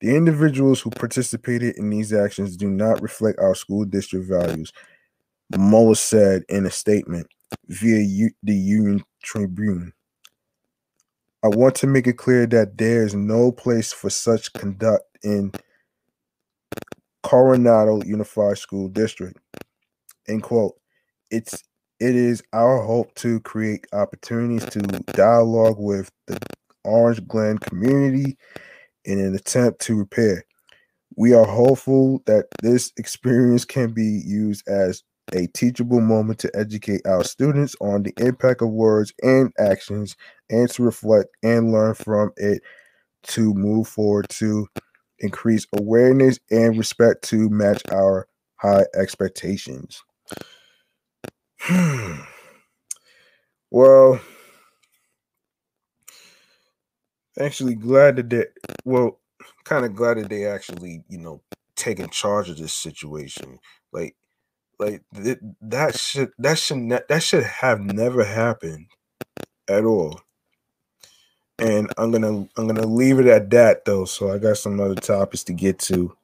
The individuals who participated in these actions do not reflect our school district values, Mueller said in a statement via U- the Union Tribune. I want to make it clear that there is no place for such conduct in Coronado Unified School District. End quote. It's it is our hope to create opportunities to dialogue with the Orange Glen community in an attempt to repair. We are hopeful that this experience can be used as a teachable moment to educate our students on the impact of words and actions and to reflect and learn from it to move forward to increase awareness and respect to match our high expectations. well, actually glad that they well, kind of glad that they actually, you know, taking charge of this situation. Like like th- that should that should ne- that should have never happened at all. And I'm gonna I'm gonna leave it at that though. So I got some other topics to get to.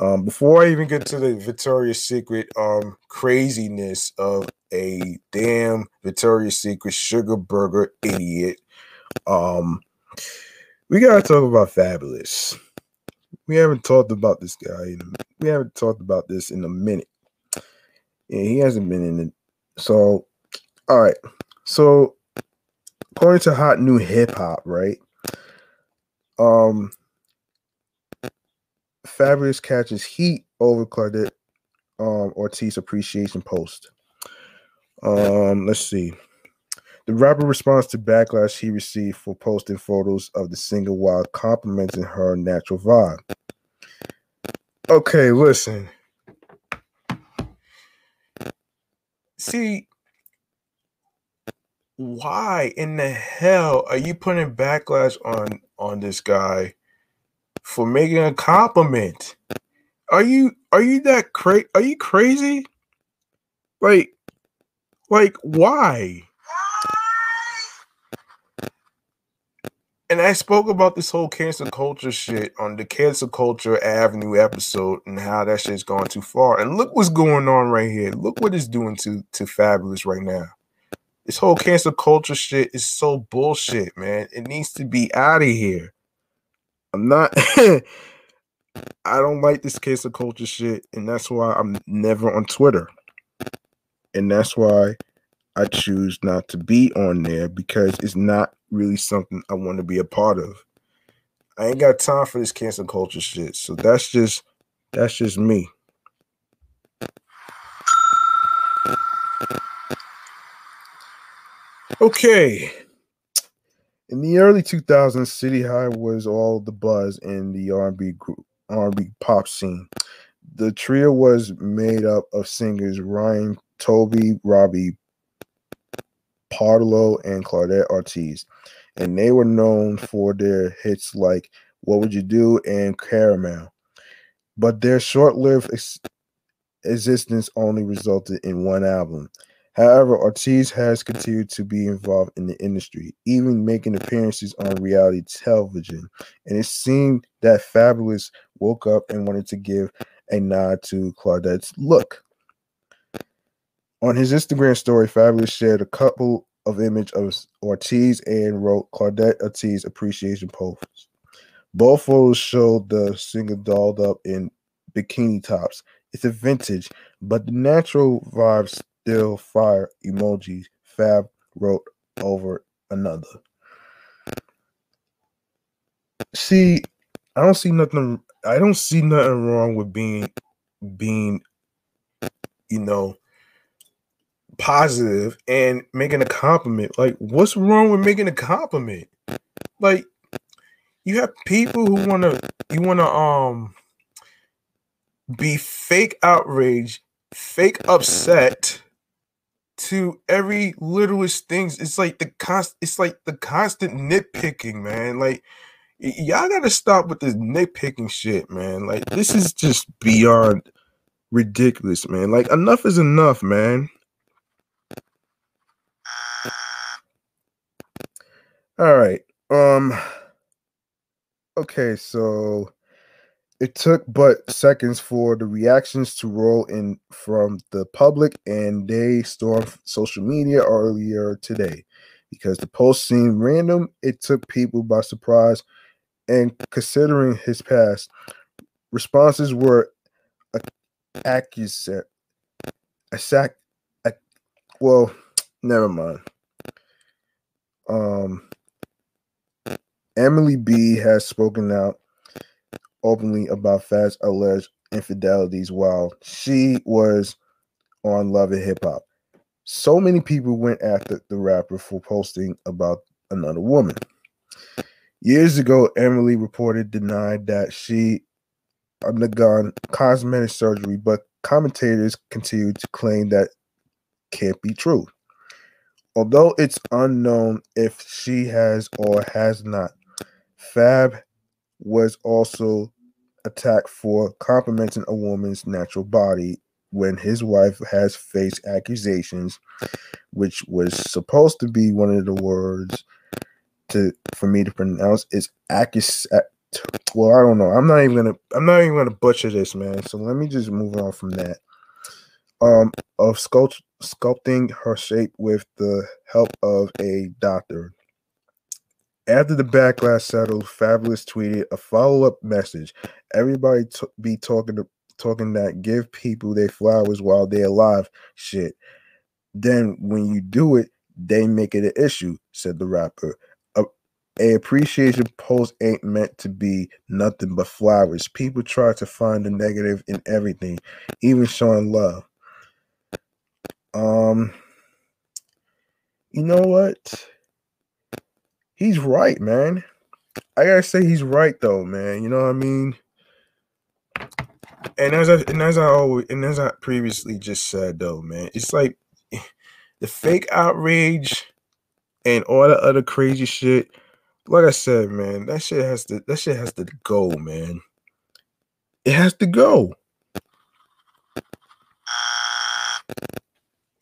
Um, before I even get to the Victoria's Secret um craziness of a damn Victoria's Secret sugar burger idiot, um, we gotta talk about Fabolous. We haven't talked about this guy. In, we haven't talked about this in a minute. Yeah, he hasn't been in it. So, all right. So, according to Hot New Hip Hop, right? Um, Fabolous catches heat over Claudette um, Ortiz appreciation post. Um, let's see. The rapper responds to backlash he received for posting photos of the singer while complimenting her natural vibe. Okay, listen. See, why in the hell are you putting backlash on on this guy for making a compliment? Are you are you that crazy? Are you crazy? Like, like why? And I spoke about this whole cancel culture shit on the Cancel Culture Avenue episode and how that shit's gone too far. And look what's going on right here. Look what it's doing to to Fabolous right now. This whole cancel culture shit is so bullshit, man. It needs to be out of here. I'm not I don't like this cancel culture shit, and that's why I'm never on Twitter. And that's why I choose not to be on there because it's not really something I want to be a part of. I ain't got time for this cancel culture shit. So that's just that's just me. Okay. In the early 2000s, City High was all the buzz in the R&B group, R&B pop scene. The trio was made up of singers Ryan Toby, Robby Pardlo, and Claudette Ortiz, and they were known for their hits like "What Would You Do" and "Caramel." But their short-lived ex- existence only resulted in one album. However, Ortiz has continued to be involved in the industry, even making appearances on reality television. And it seemed that Fabolous woke up and wanted to give a nod to Claudette's look. On his Instagram story, Fabolous shared a couple of images of Ortiz and wrote Claudette Ortiz appreciation posts. Both photos showed the singer dolled up in bikini tops. It's a vintage, but the natural vibes still fire emojis. Fab wrote over another. See, I don't see nothing. I don't see nothing wrong with being being, you know, positive and making a compliment. Like, what's wrong with making a compliment? Like, you have people who want to, you want to, um, be fake outrage, fake upset to every littlest things. It's like the const, it's like the constant nitpicking, man. Like, Y- y'all gotta stop with this nitpicking shit, man. Like this is just beyond ridiculous, man. Like enough is enough, man. All right. Um okay, so it took but seconds for the reactions to roll in from the public and they stormed social media earlier today because the post seemed random. It took people by surprise and considering his past, responses were accusate, a sack, a, well, never mind. Um, Emily B has spoken out openly about Fab's alleged infidelities while she was on Love and Hip Hop. So many people went after the rapper for posting about another woman. Years ago, Emily reported denied that she undergone cosmetic surgery, but commentators continue to claim that can't be true. Although it's unknown if she has or has not, Fab was also attacked for complimenting a woman's natural body when his wife has faced accusations, which was supposed to be one of the words to for me to pronounce is accus. Well, I don't know. I'm not even gonna. I'm not even gonna butcher this, man. So let me just move on from that. Um, of sculpt sculpting her shape with the help of a doctor. After the backlash settled, Fabolous tweeted a follow-up message. Everybody t- be talking to, talking that give people their flowers while they're alive. Shit. Then when you do it, they make it an issue," said the rapper. A, a appreciation post ain't meant to be nothing but flowers. People try to find the negative in everything, even showing love. Um, you know what? He's right, man. I gotta say he's right though, man. You know what I mean? And as I and as I always and as I previously just said though, man, it's like the fake outrage and all the other crazy shit. Like I said, man, that shit has to that shit has to go, man. It has to go.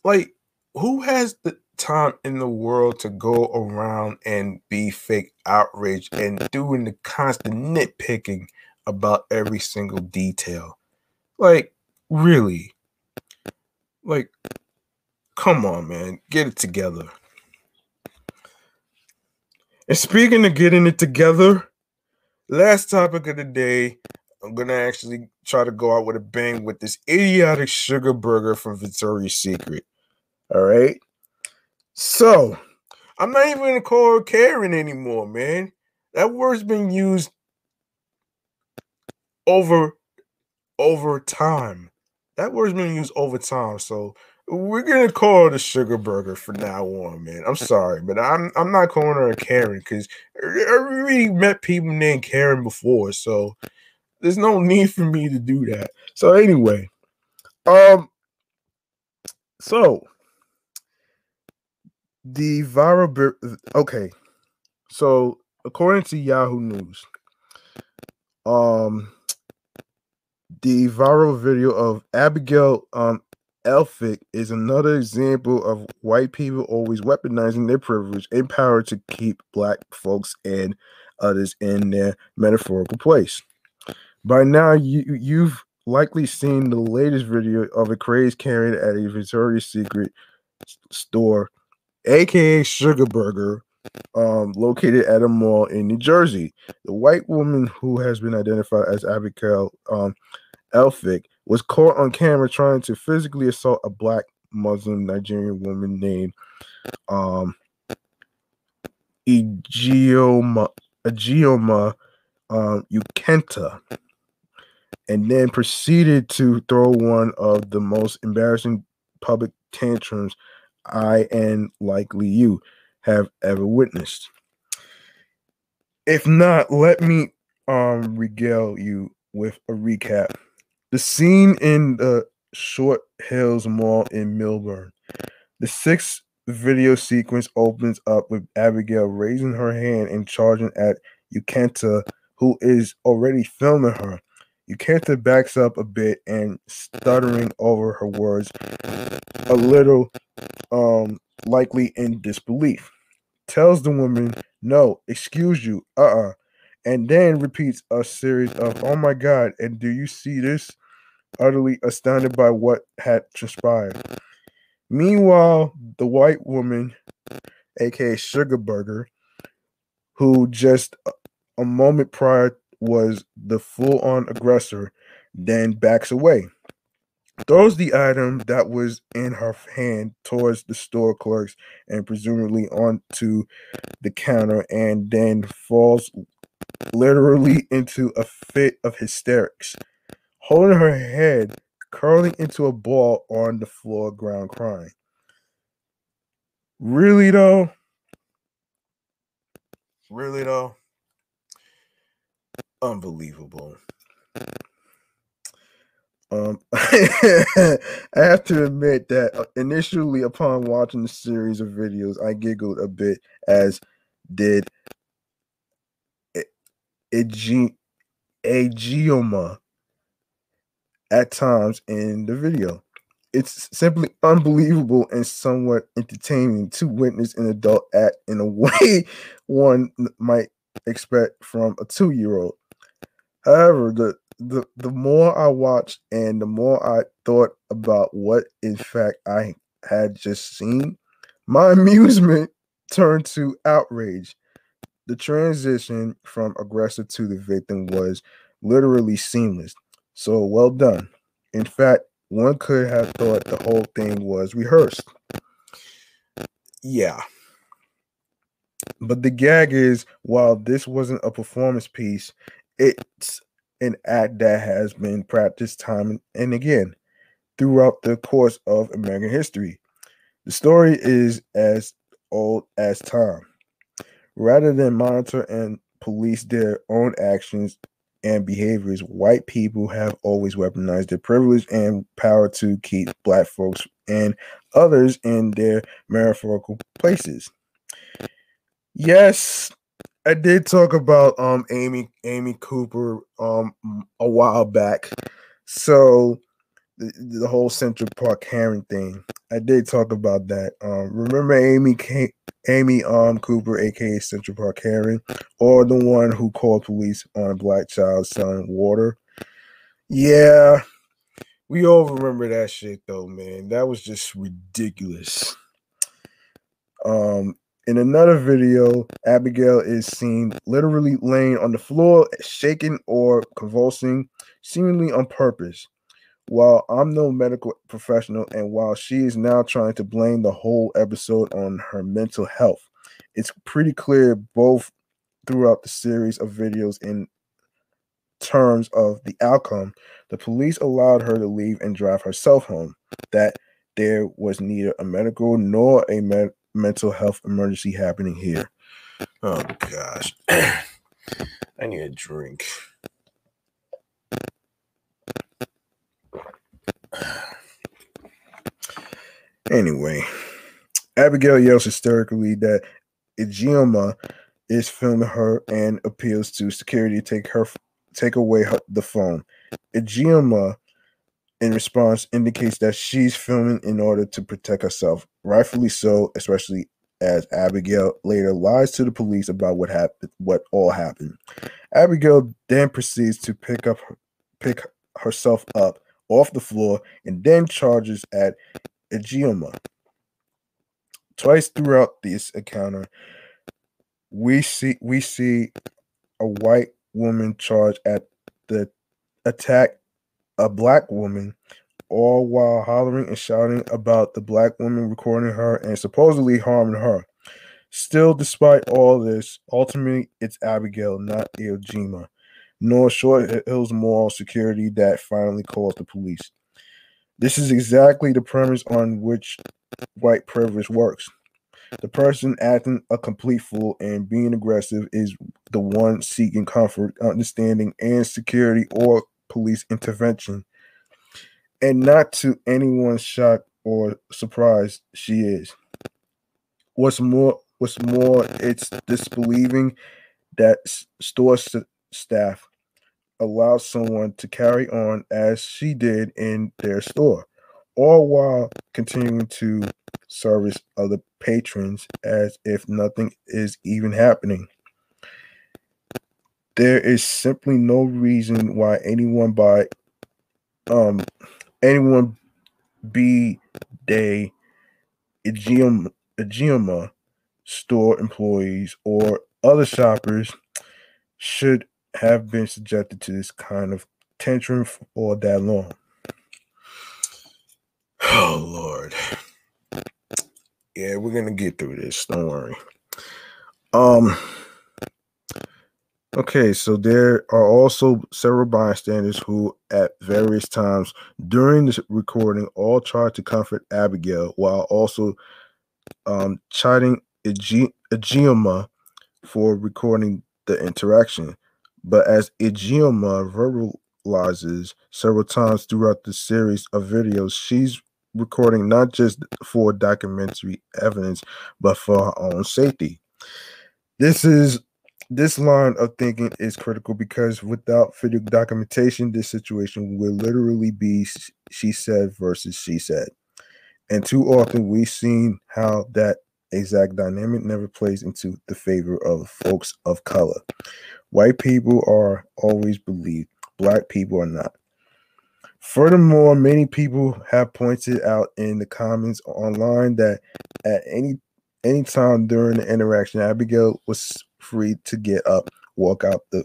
Like, who has the time in the world to go around and be fake outrage and doing the constant nitpicking about every single detail? Like, really? Like, come on, man, get it together. And speaking of getting it together, last topic of the day, I'm gonna actually try to go out with a bang with this idiotic sugar burger from Victoria's Secret. All right. So I'm not even gonna call her Karen anymore, man. That word's been used over over time. That word's been used over time. So we're gonna call her the sugar burger from now on, man. I'm sorry, but I'm I'm not calling her a Karen because I really met people named Karen before, so there's no need for me to do that. So anyway, um, so the viral okay, so according to Yahoo News, um, the viral video of Abigail um Elphick is another example of white people always weaponizing their privilege and power to keep black folks and others in their metaphorical place. By now, you you've likely seen the latest video of a crazed Karen at a Victoria's Secret store, aka Sugar Burger, um, located at a mall in New Jersey. The white woman who has been identified as Abigail um, Elphick was caught on camera trying to physically assault a black Muslim Nigerian woman named um, Ijeoma um, Ukenta and then proceeded to throw one of the most embarrassing public tantrums I and likely you have ever witnessed. If not, let me um regale you with a recap. The scene in the Short Hills Mall in Millburn. The sixth video sequence opens up with Abigail raising her hand and charging at Ukenta, who is already filming her. Ukenta backs up a bit and stuttering over her words, a little um likely in disbelief. Tells the woman, no, excuse you, uh-uh. And then repeats a series of, oh my god, and do you see this? Utterly astounded by what had transpired. Meanwhile, the white woman, aka Sugar Burger, who just a moment prior was the full on aggressor, then backs away. Throws the item that was in her hand towards the store clerks and presumably onto the counter, and then falls literally into a fit of hysterics, holding her head, curling into a ball on the floor, ground crying. Really, though? Really, though? Unbelievable. Um, I have to admit that uh, initially, upon watching the series of videos, I giggled a bit, as did Ijeoma at times in the video. It's simply unbelievable and somewhat entertaining to witness an adult act in a way one might expect from a two year old. However, the, the the more I watched and the more I thought about what in fact I had just seen, my amusement turned to outrage. The transition from aggressor to the victim was literally seamless. So well done. In fact, one could have thought the whole thing was rehearsed. Yeah. But the gag is while this wasn't a performance piece, it's an act that has been practiced time and again throughout the course of American history. The story is as old as time. Rather than monitor and police their own actions and behaviors, white people have always weaponized their privilege and power to keep black folks and others in their metaphorical places. Yes, I did talk about um Amy Amy Cooper um a while back. So the, the whole Central Park Karen thing. I did talk about that. Um remember Amy K- Amy um Cooper aka Central Park Karen or the one who called police on a black child selling water. Yeah. We all remember that shit though, man. That was just ridiculous. Um in another video, Abigail is seen literally laying on the floor, shaking or convulsing, seemingly on purpose. While I'm no medical professional, and while she is now trying to blame the whole episode on her mental health, it's pretty clear both throughout the series of videos in terms of the outcome. The police allowed her to leave and drive herself home. That there was neither a medical nor a mental health emergency happening here. Oh gosh. I need a drink. Anyway, Abigail yells hysterically that Ijeoma is filming her and appeals to security to take her take away her, the phone. Ijeoma in response indicates that she's filming in order to protect herself. Rightfully so, especially as Abigail later lies to the police about what happened, what all happened. Abigail then proceeds to pick up pick herself up off the floor and then charges at Ijeoma. Twice throughout this encounter, we see we see a white woman charge at the attack a black woman, all while hollering and shouting about the black woman recording her and supposedly harming her. Still, despite all this, ultimately it's Abigail, not Ijeoma, nor Short Hills Mall security that finally calls the police. This is exactly the premise on which white privilege works. The person acting a complete fool and being aggressive is the one seeking comfort, understanding, and security or police intervention. And not to anyone's shock or surprise, she is. What's more, what's more, it's disbelieving that store staff allowed someone to carry on as she did in their store, all while continuing to service other patrons as if nothing is even happening. There is simply no reason why anyone by um anyone be they Ijeoma store employees or other shoppers should have been subjected to this kind of tantrum for all that long. Oh Lord. Yeah, we're gonna get through this. Don't worry. Um Okay, so there are also several bystanders who, at various times during this recording, all tried to comfort Abigail while also um, chiding Ijeoma for recording the interaction. But as Ijeoma verbalizes several times throughout the series of videos, she's recording not just for documentary evidence, but for her own safety. This is this line of thinking is critical because without video documentation, this situation will literally be she said versus she said. And too often we've seen how that exact dynamic never plays into the favor of folks of color. White people are always believed, black people are not. Furthermore, many people have pointed out in the comments online that at any any time during the interaction, Abigail was free to get up, walk out the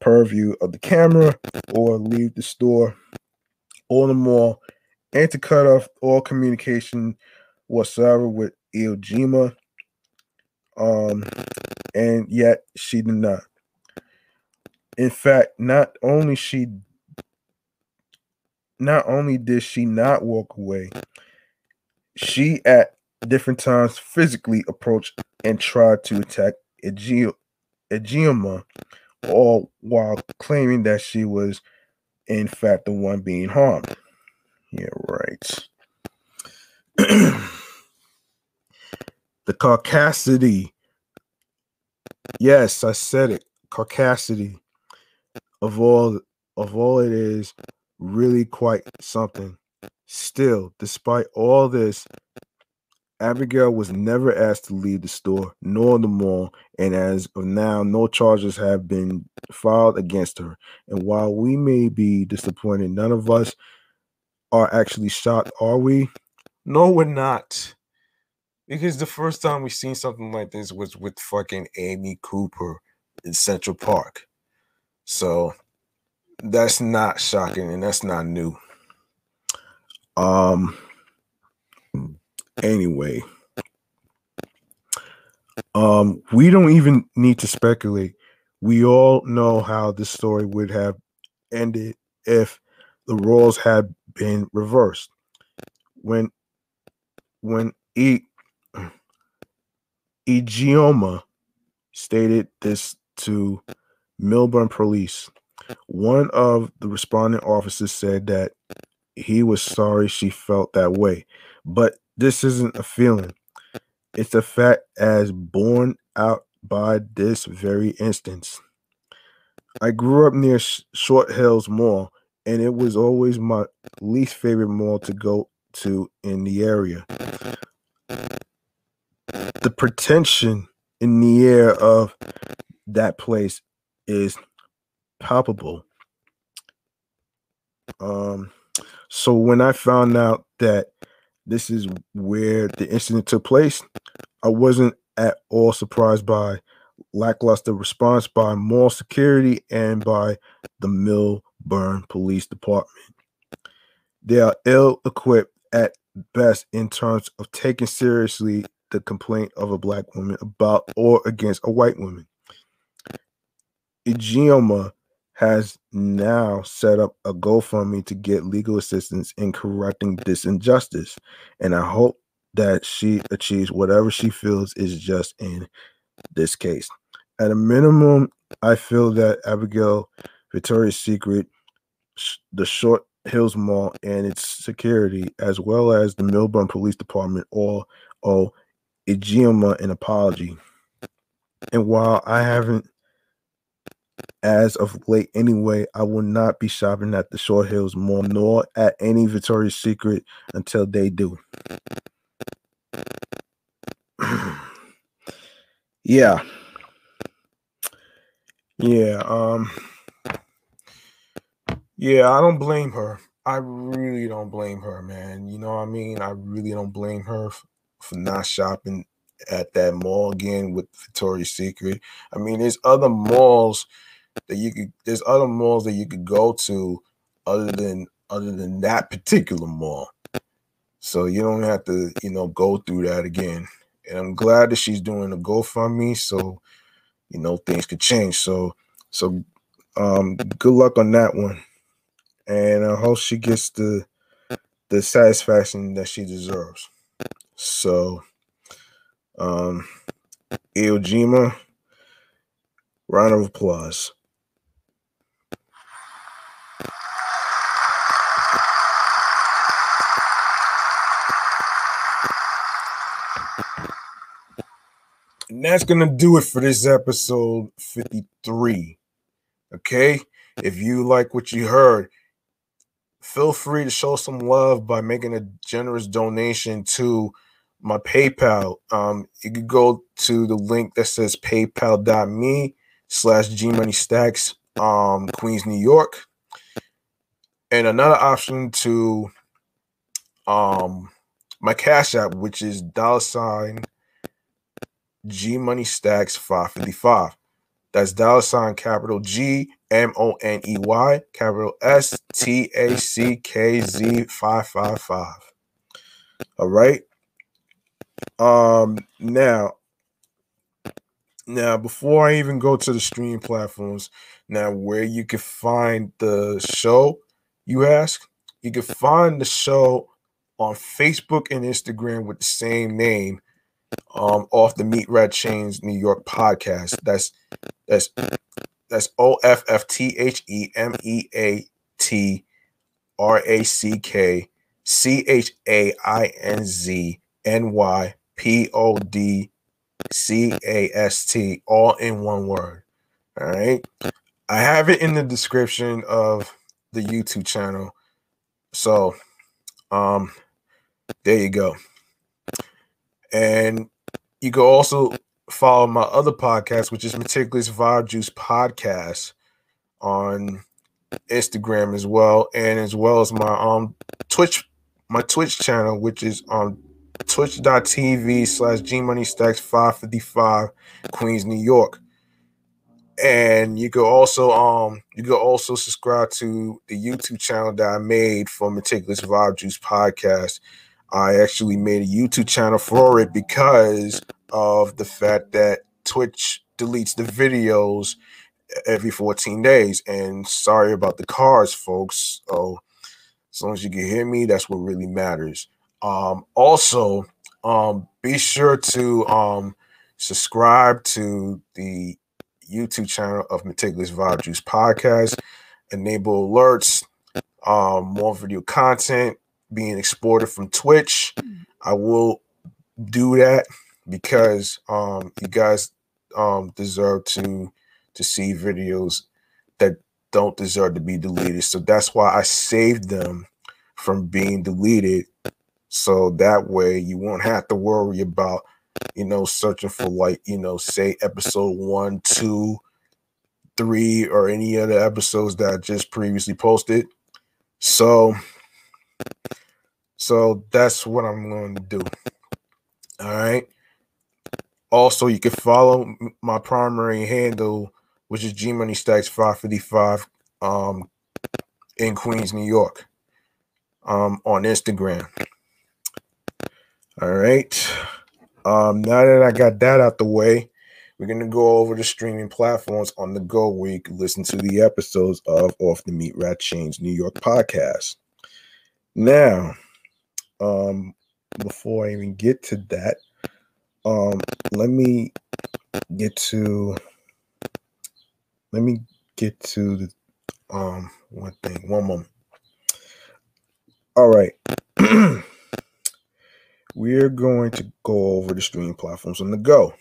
purview of the camera, or leave the store or the mall, and to cut off all communication whatsoever with Ijeoma. Um, and yet she did not. In fact, not only she not only did she not walk away, she at different times physically approached and tried to attack Ijeoma, all while claiming that she was in fact the one being harmed. Yeah, right. the caucasity. Yes, I said it. Caucasity of all of all it is really quite something. Still, despite all this, Abigail was never asked to leave the store nor the mall, and as of now, no charges have been filed against her. And while we may be disappointed, none of us are actually shocked, are we? No, we're not. Because the first time we've seen something like this was with fucking Amy Cooper in Central Park. So that's not shocking and that's not new. Um anyway. Um, we don't even need to speculate. We all know how this story would have ended if the roles had been reversed. When when e Ijeoma stated this to Millburn police, one of the responding officers said that he was sorry she felt that way, but this isn't a feeling. It's a fact as borne out by this very instance. I grew up near Short Hills Mall, and it was always my least favorite mall to go to in the area. The pretension in the air of that place is palpable. Um, so when I found out that this is where the incident took place. I wasn't at all surprised by lackluster response by mall security and by the Millburn Police Department. They are ill equipped at best in terms of taking seriously the complaint of a black woman about or against a white woman. Ijeoma has now set up a GoFundMe to get legal assistance in correcting this injustice. And I hope that she achieves whatever she feels is just in this case. At a minimum, I feel that Abigail Victoria's Secret, the Short Hills Mall, and its security, as well as the Millburn Police Department, all owe Ijeoma an apology. And while I haven't, as of late anyway, I will not be shopping at the Short Hills Mall nor at any Victoria's Secret until they do. yeah. Yeah, um yeah, I don't blame her. I really don't blame her, man. You know what I mean? I really don't blame her for not shopping at that mall again with Victoria's Secret. I mean, there's other malls that you could there's other malls that you could go to other than other than that particular mall. So you don't have to, you know, go through that again. And I'm glad that she's doing a GoFundMe so you know things could change. So so um good luck on that one. And I hope she gets the the satisfaction that she deserves. So um Ijeoma, round of applause. And that's gonna do it for this episode 53. Okay, if you like what you heard, feel free to show some love by making a generous donation to my PayPal. Um, you could go to the link that says paypal.me slash gmoneystackz, um, Queens, New York. And another option to um my cash app, which is dollar sign G Money Stackz 555. That's dollar sign capital G M O N E Y capital S T A C K Z 555. All right. Um now now before I even go to the stream platforms, now where you can find the show, you ask, you can find the show on Facebook and Instagram with the same name um off the Meatrack Chainz New York podcast. That's that's that's O F F T H E M E A T R A C K C H A I N Z N Y P O D C A S T all in one word. All right. I have it in the description of the YouTube channel. So um there you go. And you can also follow my other podcast, which is Meticulous Vibe Juice Podcast on Instagram as well, and as well as my um Twitch, my Twitch channel, which is on twitch.tv slash G Money Stackz 555 Queens, New York. And you can also um you can also subscribe to the YouTube channel that I made for Meticulous Vibe Juice Podcast. I actually made a YouTube channel for it because of the fact that Twitch deletes the videos every 14 days. And sorry about the cars, folks. So as long as you can hear me, that's what really matters. Um, also, um, be sure to um, subscribe to the YouTube channel of Meticulous Vibe Juice Podcast. Enable alerts, um, more video content being exported from Twitch. I will do that because um, you guys um, deserve to to see videos that don't deserve to be deleted. So that's why I saved them from being deleted. So that way you won't have to worry about, you know, searching for like, you know, say episode one, two, three, or any other episodes that I just previously posted. So so that's what I'm going to do. All right. Also, you can follow my primary handle, which is G Money Stackz 555 um, in Queens, New York, um, on Instagram. All right. Um, now that I got that out the way, we're gonna go over the streaming platforms on the go can listen to the episodes of Off the Meatrack Chainz New York podcast. Now, um, before I even get to that, um, let me get to let me get to the um one thing. One moment. All right. We're going to go over the streaming platforms on the go.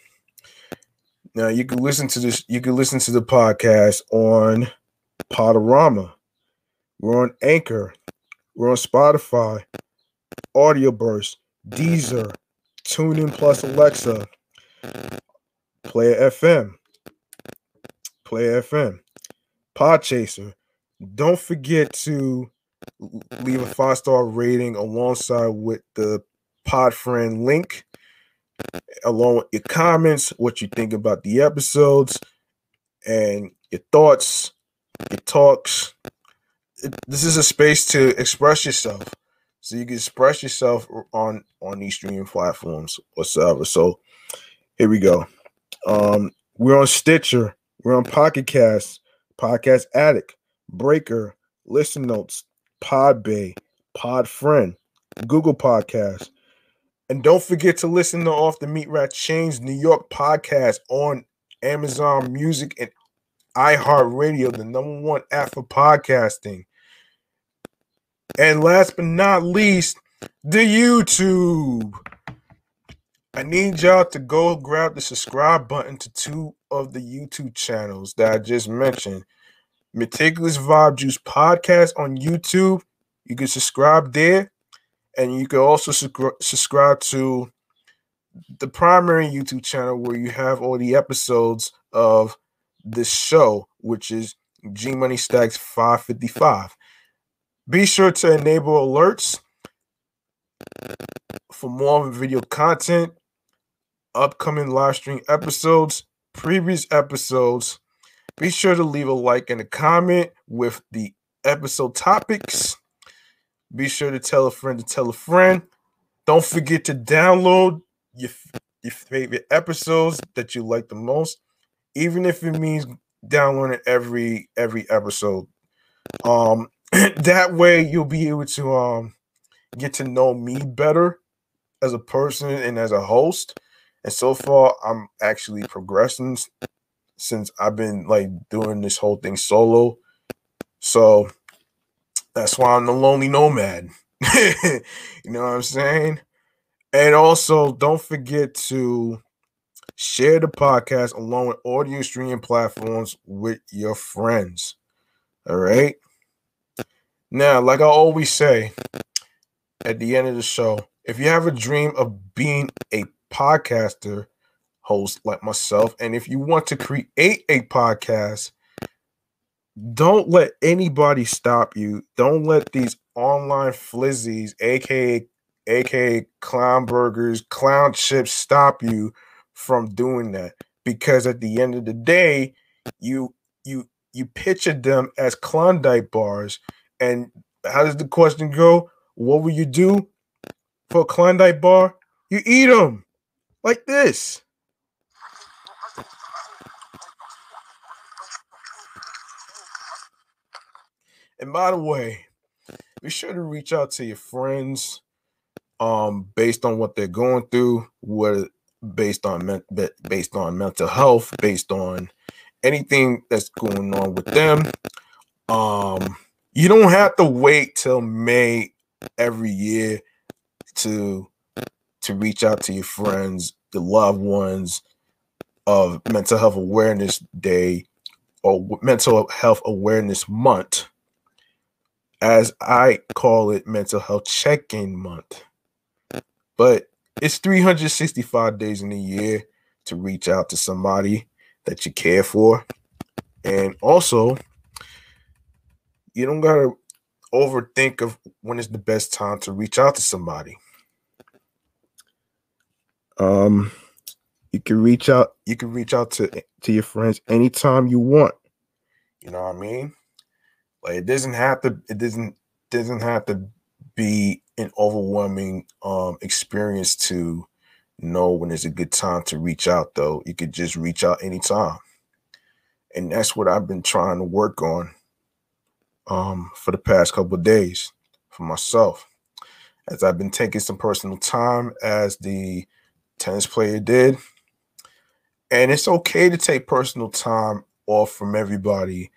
Now you can listen to this. You can listen to the podcast on Podurama. We're on Anchor. We're on Spotify, Audio Burst, Deezer, TuneIn Plus Alexa, Player FM, Player FM, Podchaser. Don't forget to leave a five star rating alongside with the Podfriend link, along with your comments, what you think about the episodes, and your thoughts, your talks. This is a space to express yourself, so you can express yourself on on these streaming platforms whatsoever. So here we go. Um, we're on Stitcher, we're on Pocket Cast, Podcast Addict, Breaker, Listen Notes, Podbay, Podfriend, Google Podcast. And don't forget to listen to Off the Meatrack Chainz New York podcast on Amazon Music and iHeartRadio, the number one app for podcasting. And last but not least, the YouTube. I need y'all to go grab the subscribe button to two of the YouTube channels that I just mentioned. Meticulous Vibe Juice Podcast on YouTube. You can subscribe there. And you can also subscribe to the primary YouTube channel where you have all the episodes of this show, which is G Money Stackz 555. Be sure to enable alerts for more video content, upcoming live stream episodes, previous episodes. Be sure to leave a like and a comment with the episode topics be sure to tell a friend to tell a friend. Don't forget to download your, your favorite episodes that you like the most, even if it means downloading every every episode. Um, that way you'll be able to um get to know me better as a person and as a host. And so far, I'm actually progressing since I've been like doing this whole thing solo. So that's why I'm the lonely nomad. you know what I'm saying? And also, don't forget to share the podcast along with audio streaming platforms with your friends. All right. Now, like I always say at the end of the show, if you have a dream of being a podcaster host like myself, and if you want to create a podcast, don't let anybody stop you. Don't let these online flizzies, aka aka clown burgers, clown chips stop you from doing that. Because at the end of the day, you you you picture them as Klondike bars. And how does the question go? What will you do for a Klondike bar? You eat them like this. And by the way, be sure to reach out to your friends um based on what they're going through, what based on based on mental health, based on anything that's going on with them. Um you don't have to wait till May every year to to reach out to your friends, the loved ones of mental health awareness day or mental health awareness month as I call it, mental health check in month. But it's 365 days in a year to reach out to somebody that you care for. And also, you don't got to overthink of when is the best time to reach out to somebody. Um, you can reach out, you can reach out to, to your friends anytime you want. You know what I mean? Like it doesn't have to. It doesn't doesn't have to be an overwhelming um experience to know when it's a good time to reach out. Though you could just reach out anytime, and that's what I've been trying to work on um for the past couple days for myself as I've been taking some personal time as the tennis player did. And it's okay to take personal time off from everybody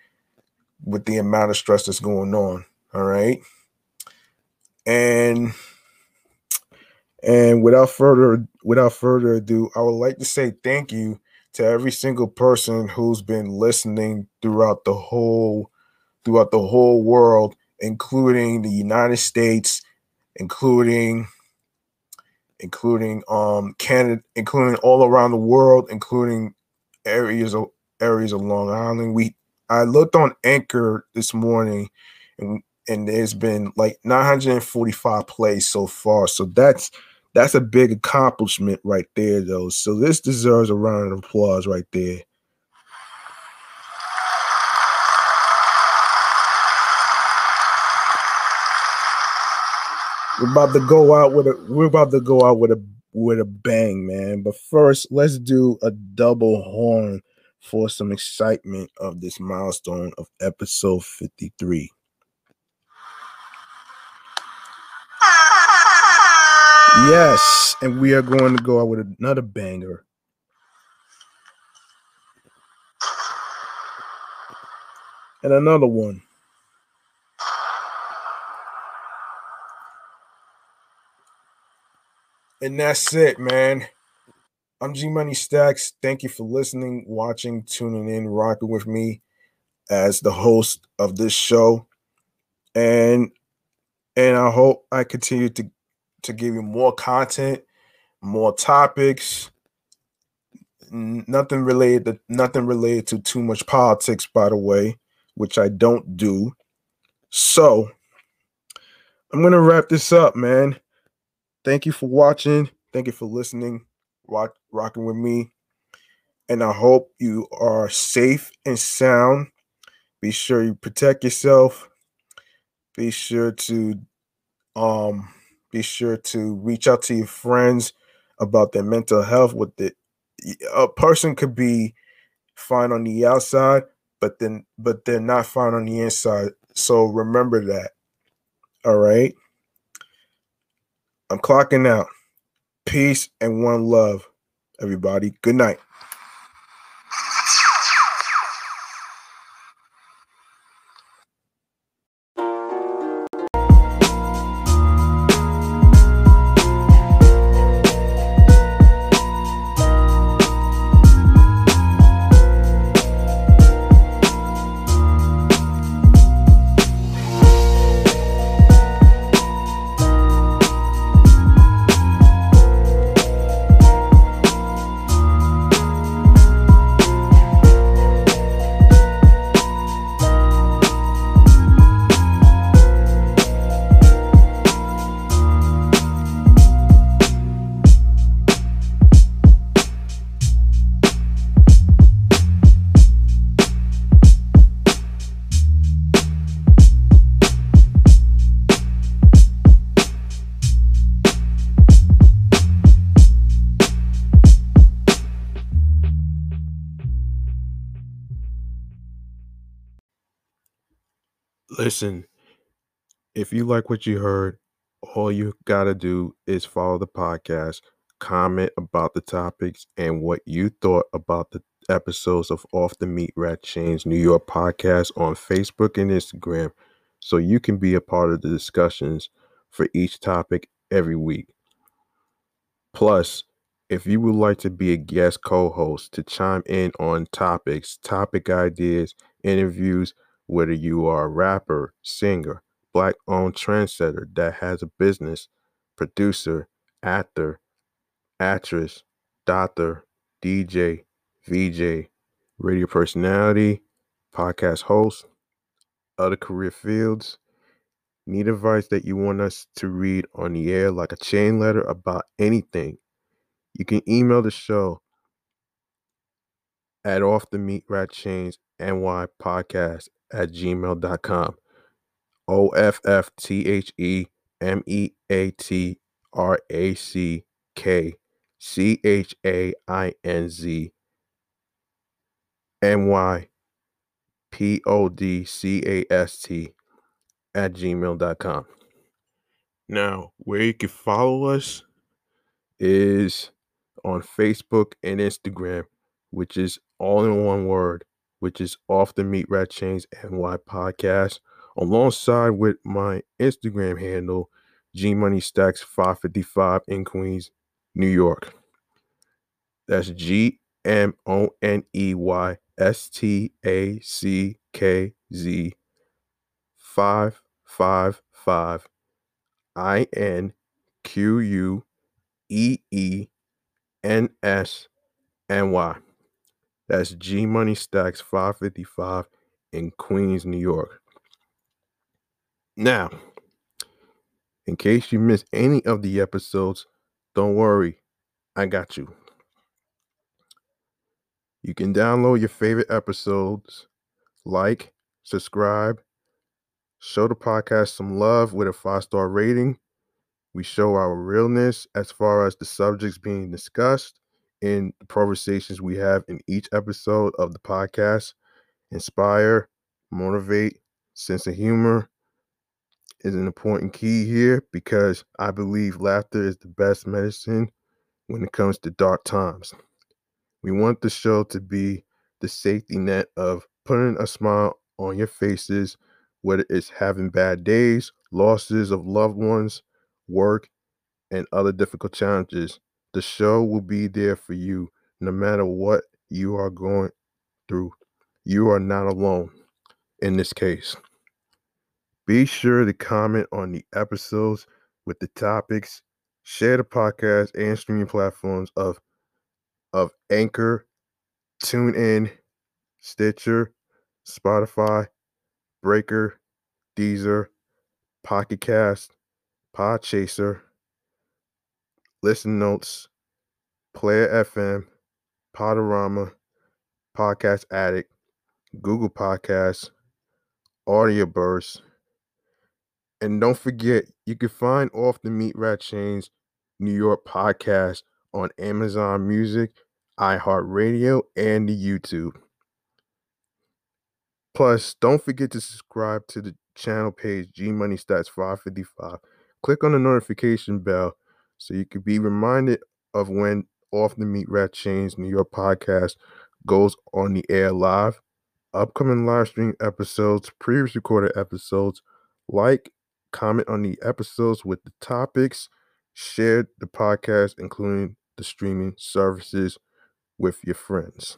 with the amount of stress that's going on. All right. And and without further without further ado, I would like to say thank you to every single person who's been listening throughout the whole throughout the whole world, including the United States, including including um Canada, including all around the world, including areas of areas of Long Island. We I looked on Anchor this morning and and there's been like 945 plays so far. So that's that's a big accomplishment right there, though. So this deserves a round of applause right there. We're about to go out with a we're about to go out with a with a bang, man. But first, let's do a double horn for some excitement of this milestone of episode 53. Yes, and we are going to go out with another banger. And another one. And that's it, man. I'm G Money Stackz. Thank you for listening, watching, tuning in, rocking with me as the host of this show. And and I hope I continue to to give you more content, more topics. Nothing related to nothing related to too much politics, by the way, which I don't do. So I'm gonna wrap this up, man. Thank you for watching. Thank you for listening, rock, rocking with me. And I hope you are safe and sound. Be sure you protect yourself. Be sure to um be sure to reach out to your friends about their mental health with it a person could be fine on the outside but then but they're not fine on the inside so remember that all right i'm clocking out peace and one love everybody. Good night Listen, if you like what you heard, all you got to do is follow the podcast, comment about the topics and what you thought about the episodes of Off the Meatrack Chainz New York podcast on Facebook and Instagram so you can be a part of the discussions for each topic every week. Plus, if you would like to be a guest co host to chime in on topics, topic ideas, interviews, whether you are a rapper, singer, black owned trendsetter that has a business, producer, actor, actress, doctor, DJ, VJ, radio personality, podcast host, other career fields, need advice that you want us to read on the air like a chain letter about anything, you can email the show at off the meatrack chainz ny podcast at gmail.com. O F F T H E M E A T R A C K C H A I N Z N Y P O D C A S T at gmail.com. Now, where you can follow us is on Facebook and Instagram, which is all in one word which is off the Meatrack Chainz NY podcast, alongside with my Instagram handle, G Money Stackz 555 in Queens, New York. That's G M O N E Y S T A C K Z 555 I N Q U E E N S N Y. That's G Money Stackz 555 in Queens, New York. Now, in case you missed any of the episodes, don't worry, I got you. You can download your favorite episodes, like, subscribe, show the podcast some love with a five star rating. We show our realness as far as the subjects being discussed in the conversations we have in each episode of the podcast. Inspire, motivate, sense of humor, is an important key here because I believe laughter is the best medicine when it comes to dark times. We want the show to be the safety net of putting a smile on your faces, whether it's having bad days, losses of loved ones, work, and other difficult challenges. The show will be there for you no matter what you are going through. You are not alone in this case. Be sure to comment on the episodes with the topics, share the podcast and streaming platforms of of Anchor, TuneIn, Stitcher, Spotify, Breaker, Deezer, Pocket Cast, Podchaser, Listen Notes, Player FM, Podurama, Podcast Addict, Google Podcasts, Audio Burst, and don't forget, you can find Off the Meatrack Chainz New York podcast on Amazon Music, iHeartRadio, and the YouTube. Plus, don't forget to subscribe to the channel page G Money Stackz 555. Click on the notification bell so you can be reminded of when Off the Meatrack Chainz New York podcast goes on the air live. Upcoming live stream episodes, previous recorded episodes, like comment on the episodes with the topics, share the podcast, including the streaming services, with your friends.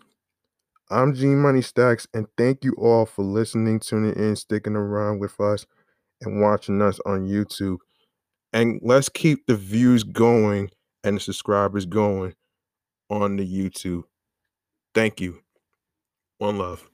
I'm G Money Stackz, and thank you all for listening, tuning in, sticking around with us, and watching us on YouTube. And let's keep the views going and the subscribers going on the YouTube. Thank you. One love.